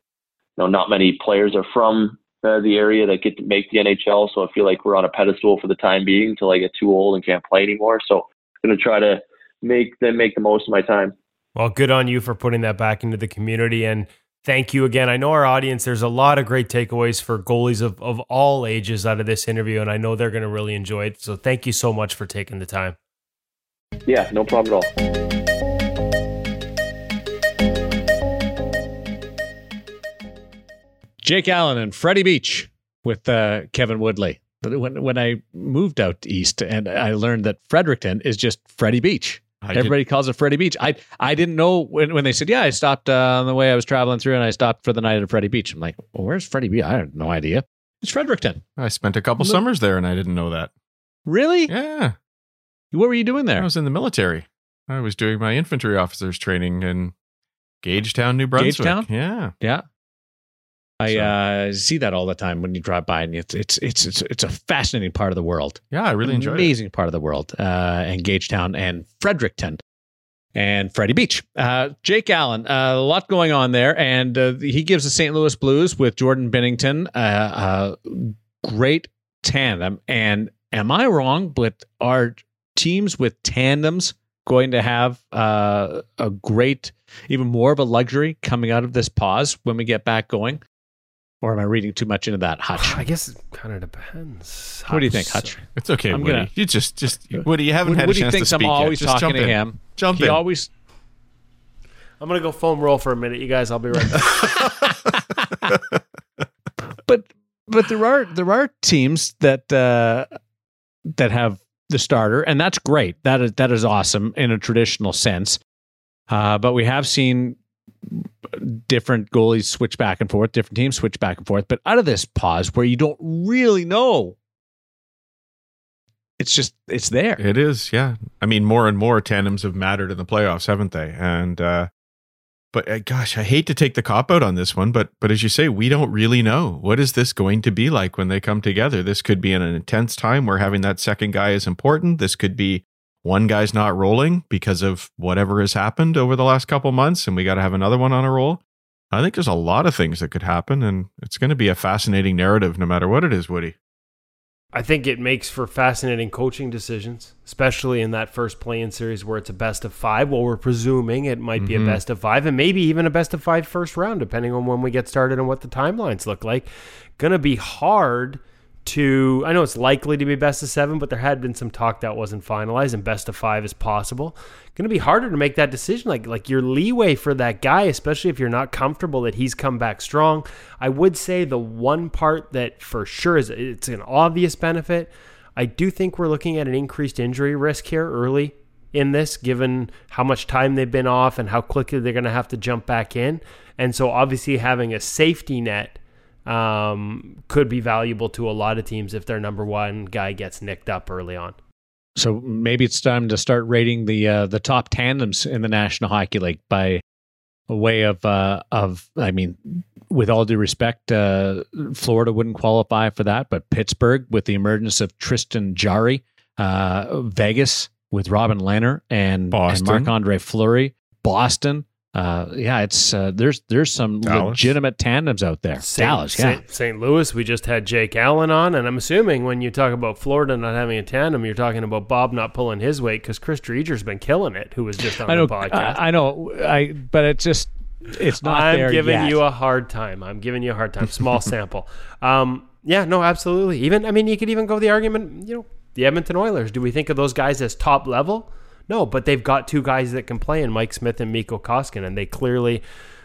know not many players are from uh, the area that get to make the NHL. So I feel like we're on a pedestal for the time being until I get too old and can't play anymore. So I'm going to try to make them make the most of my time. Well, good on you for putting that back into the community and thank you again. I know our audience, there's a lot of great takeaways for goalies of, of all ages out of this interview, and I know they're going to really enjoy it. So thank you so much for taking the time. Yeah, no problem at all. Jake Allen and Freddie Beach with uh, Kevin Woodley. When when I moved out east and I learned that Fredericton is just Freddie Beach. I Everybody did. calls it Freddie Beach. I I didn't know when, when they said, yeah, I stopped uh, on the way I was traveling through and I stopped for the night at Freddie Beach. I'm like, well, where's Freddie Beach? I had no idea. It's Fredericton. I spent a couple summers there and I didn't know that. Really? Yeah. What were you doing there? I was in the military. I was doing my infantry officers training in Gagetown, New Brunswick. Gagetown? Yeah. Yeah. I so. uh, see that all the time when you drive by, and it's it's it's it's, it's a fascinating part of the world. Yeah, I really enjoy it. amazing it. part of the world. Uh, and Gagetown and Fredericton and Freddie Beach. Uh, Jake Allen, uh, a lot going on there, and uh, he gives the St. Louis Blues with Jordan Binnington a uh, great tandem. And am I wrong? But are teams with tandems going to have uh, a great, even more of a luxury coming out of this pause when we get back going? Or am I reading too much into that, Hutch? I guess it kind of depends. What do you think, Hutch? It's okay, I'm Woody. gonna- you just, just Woody. You haven't had a Woody chance to thinks speak I'm always yet. Just talking jump to him. Jump He in. always I'm gonna go foam roll for a minute, you guys. I'll be right back. but but there are there are teams that uh, that have the starter, and that's great. That is that is awesome in a traditional sense. Uh, but we have seen different goalies switch back and forth, different teams switch back and forth. But out of this pause, where you don't really know, it's just it's there. It is, yeah. I mean, more and more tandems have mattered in the playoffs, haven't they? And uh but uh, gosh, I hate to take the cop out on this one, but but as you say, we don't really know what is this going to be like when they come together. This could be an intense time where having that second guy is important. This could be one guy's not rolling because of whatever has happened over the last couple months, and we got to have another one on a roll. I think there's a lot of things that could happen, and it's going to be a fascinating narrative, no matter what it is, Woody. I think it makes for fascinating coaching decisions, especially in that first play-in series where it's a best of five. Well, we're presuming it might be a Mhm. best of five, and maybe even a best of five first round, depending on when we get started and what the timelines look like. Gonna be hard to. I know it's likely to be best of seven, but there had been some talk that wasn't finalized, and best of five is possible. Gonna be harder to make that decision. Like like your leeway for that guy, especially if you're not comfortable that he's come back strong. I would say the one part that for sure is it's an obvious benefit. I do think we're looking at an increased injury risk here early in this, given how much time they've been off and how quickly they're going to have to jump back in. And so, obviously, having a safety net um, could be valuable to a lot of teams if their number one guy gets nicked up early on. So maybe it's time to start rating the uh, the top tandems in the National Hockey League by a way of uh, of I mean, with all due respect, uh, Florida wouldn't qualify for that, but Pittsburgh with the emergence of Tristan Jarry, uh, Vegas with Robin Lehner and, and Marc Andre Fleury, Boston. Uh, yeah, it's uh, there's there's some Dallas. legitimate tandems out there. Dallas, yeah. St. St. Louis, we just had Jake Allen on, and I'm assuming when you talk about Florida not having a tandem, you're talking about Bob not pulling his weight because Chris Driedger's been killing it, who was just on I know, the podcast. I, I know, I but it's just it's not I'm there giving yet. you a hard time. I'm giving you a hard time. Small sample. Um, yeah, no, absolutely. Even I mean, you could even go the argument. You know, the Edmonton Oilers. Do we think of those guys as top level? No, but they've got two guys that can play in Mike Smith and Mikko Koskinen, and they clearly.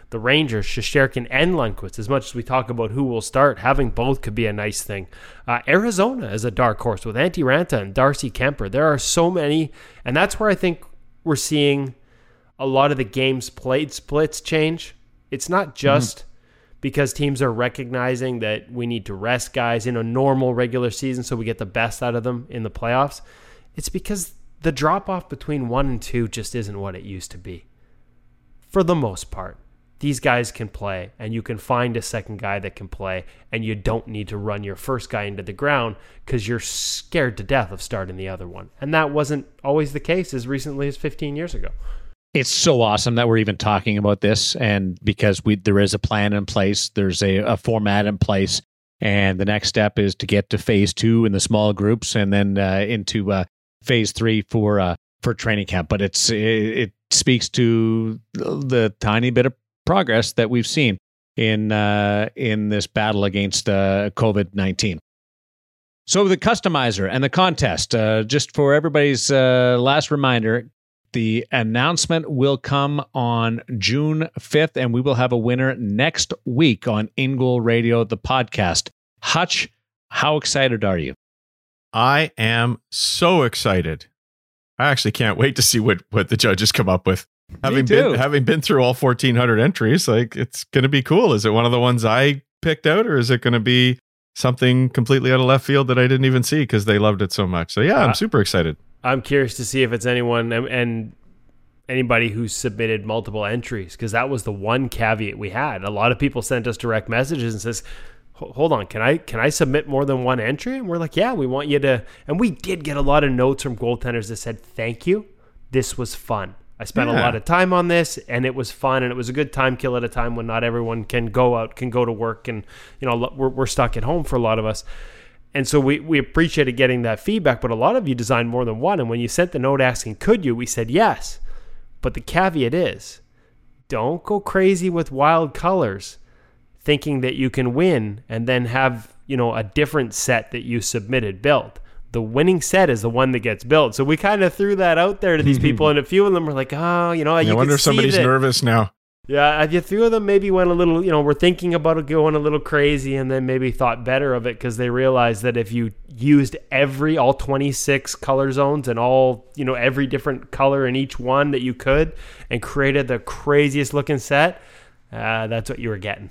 The Rangers, Shesterkin and Lundqvist, as much as we talk about who will start, having both could be a nice thing. Uh, Arizona is a dark horse with Antti Raanta and Darcy Kuemper. There are so many, and that's where I think we're seeing a lot of the games played splits change. It's not just because teams are recognizing that we need to rest guys in a normal regular season so we get the best out of them in the playoffs. It's because the drop off between one and two just isn't what it used to be. For the most part, these guys can play, and you can find a second guy that can play, and you don't need to run your first guy into the ground because you're scared to death of starting the other one. And that wasn't always the case as recently as 15 years ago. it's so awesome that we're even talking about this and because we there is a plan in place there's a, a format in place and the next step is to get to phase two in the small groups and then uh, into uh, phase three for uh, for training camp but it's it, it speaks to the tiny bit of progress that we've seen in uh, in this battle against uh, covid-19 so the customizer and the contest, uh, just for everybody's uh, last reminder, the announcement will come on June 5th, and we will have a winner next week on InGoal Radio, the podcast. Hutch, how excited are you? I am so excited. I actually can't wait to see what what the judges come up with. Having too. been having been through all 1400 entries, like it's going to be cool. Is it one of the ones I picked out or is it going to be something completely out of left field that I didn't even see because they loved it so much? So yeah, I'm Uh, super excited. I'm curious to see if it's anyone and, and anybody who submitted multiple entries because that was the one caveat we had. A lot of people sent us direct messages and says, "Ho- "Hold on, can I can I submit more than one entry?" And we're like, "Yeah, we want you to." And we did get a lot of notes from goaltenders that said, "Thank you, this was fun." I spent a lot of time on this, and it was fun, and it was a good time kill at a time when not everyone can go out, can go to work, and you know we're, we're stuck at home for a lot of us and so we, we appreciated getting that feedback, but a lot of you designed more than one. And when you sent the note asking, could you, we said yes. But the caveat is don't go crazy with wild colors thinking that you can win and then have, you know, a different set that you submitted built. The winning set is the one that gets built. So we kind of threw that out there to these people, and a few of them were like, "Oh, you know, I wonder if somebody's that, nervous now." Yeah, a few of them maybe went a little, you know, were thinking about it going a little crazy, and then maybe thought better of it because they realized that if you used every all 26 color zones and all, you know, every different color in each one that you could, and created the craziest looking set, uh, that's what you were getting.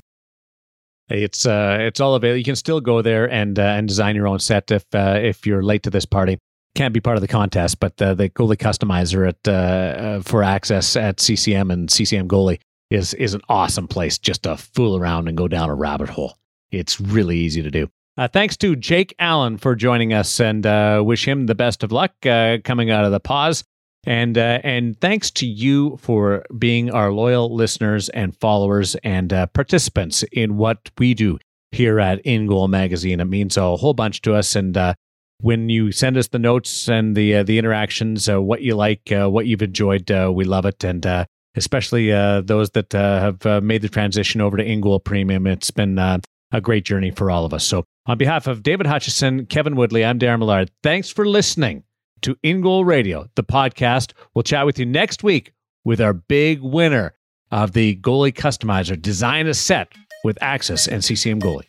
It's uh, it's all available. You can still go there and uh, and design your own set if uh, if you're late to this party. Can't be part of the contest, but uh, the goalie customizer at uh, uh, for Axis at CCM and CCM goalie is is an awesome place just to fool around and go down a rabbit hole. It's really easy to do. Thanks to Jake Allen for joining us, and wish him the best of luck coming out of the pause. And uh, and thanks to you for being our loyal listeners and followers and uh, participants in what we do here at InGoal Magazine. It means a whole bunch to us. And uh, when you send us the notes and the uh, the interactions, uh, what you like, uh, what you've enjoyed, we love it. And especially those that have made the transition over to InGoal Premium, it's been a great journey for all of us. So on behalf of David Hutchison, Kevin Woodley, I'm Darren Millard. Thanks for listening to InGoal Radio, the podcast. We'll chat with you next week with our big winner of the Goalie Customizer Design a Set with Axis and CCM Goalie.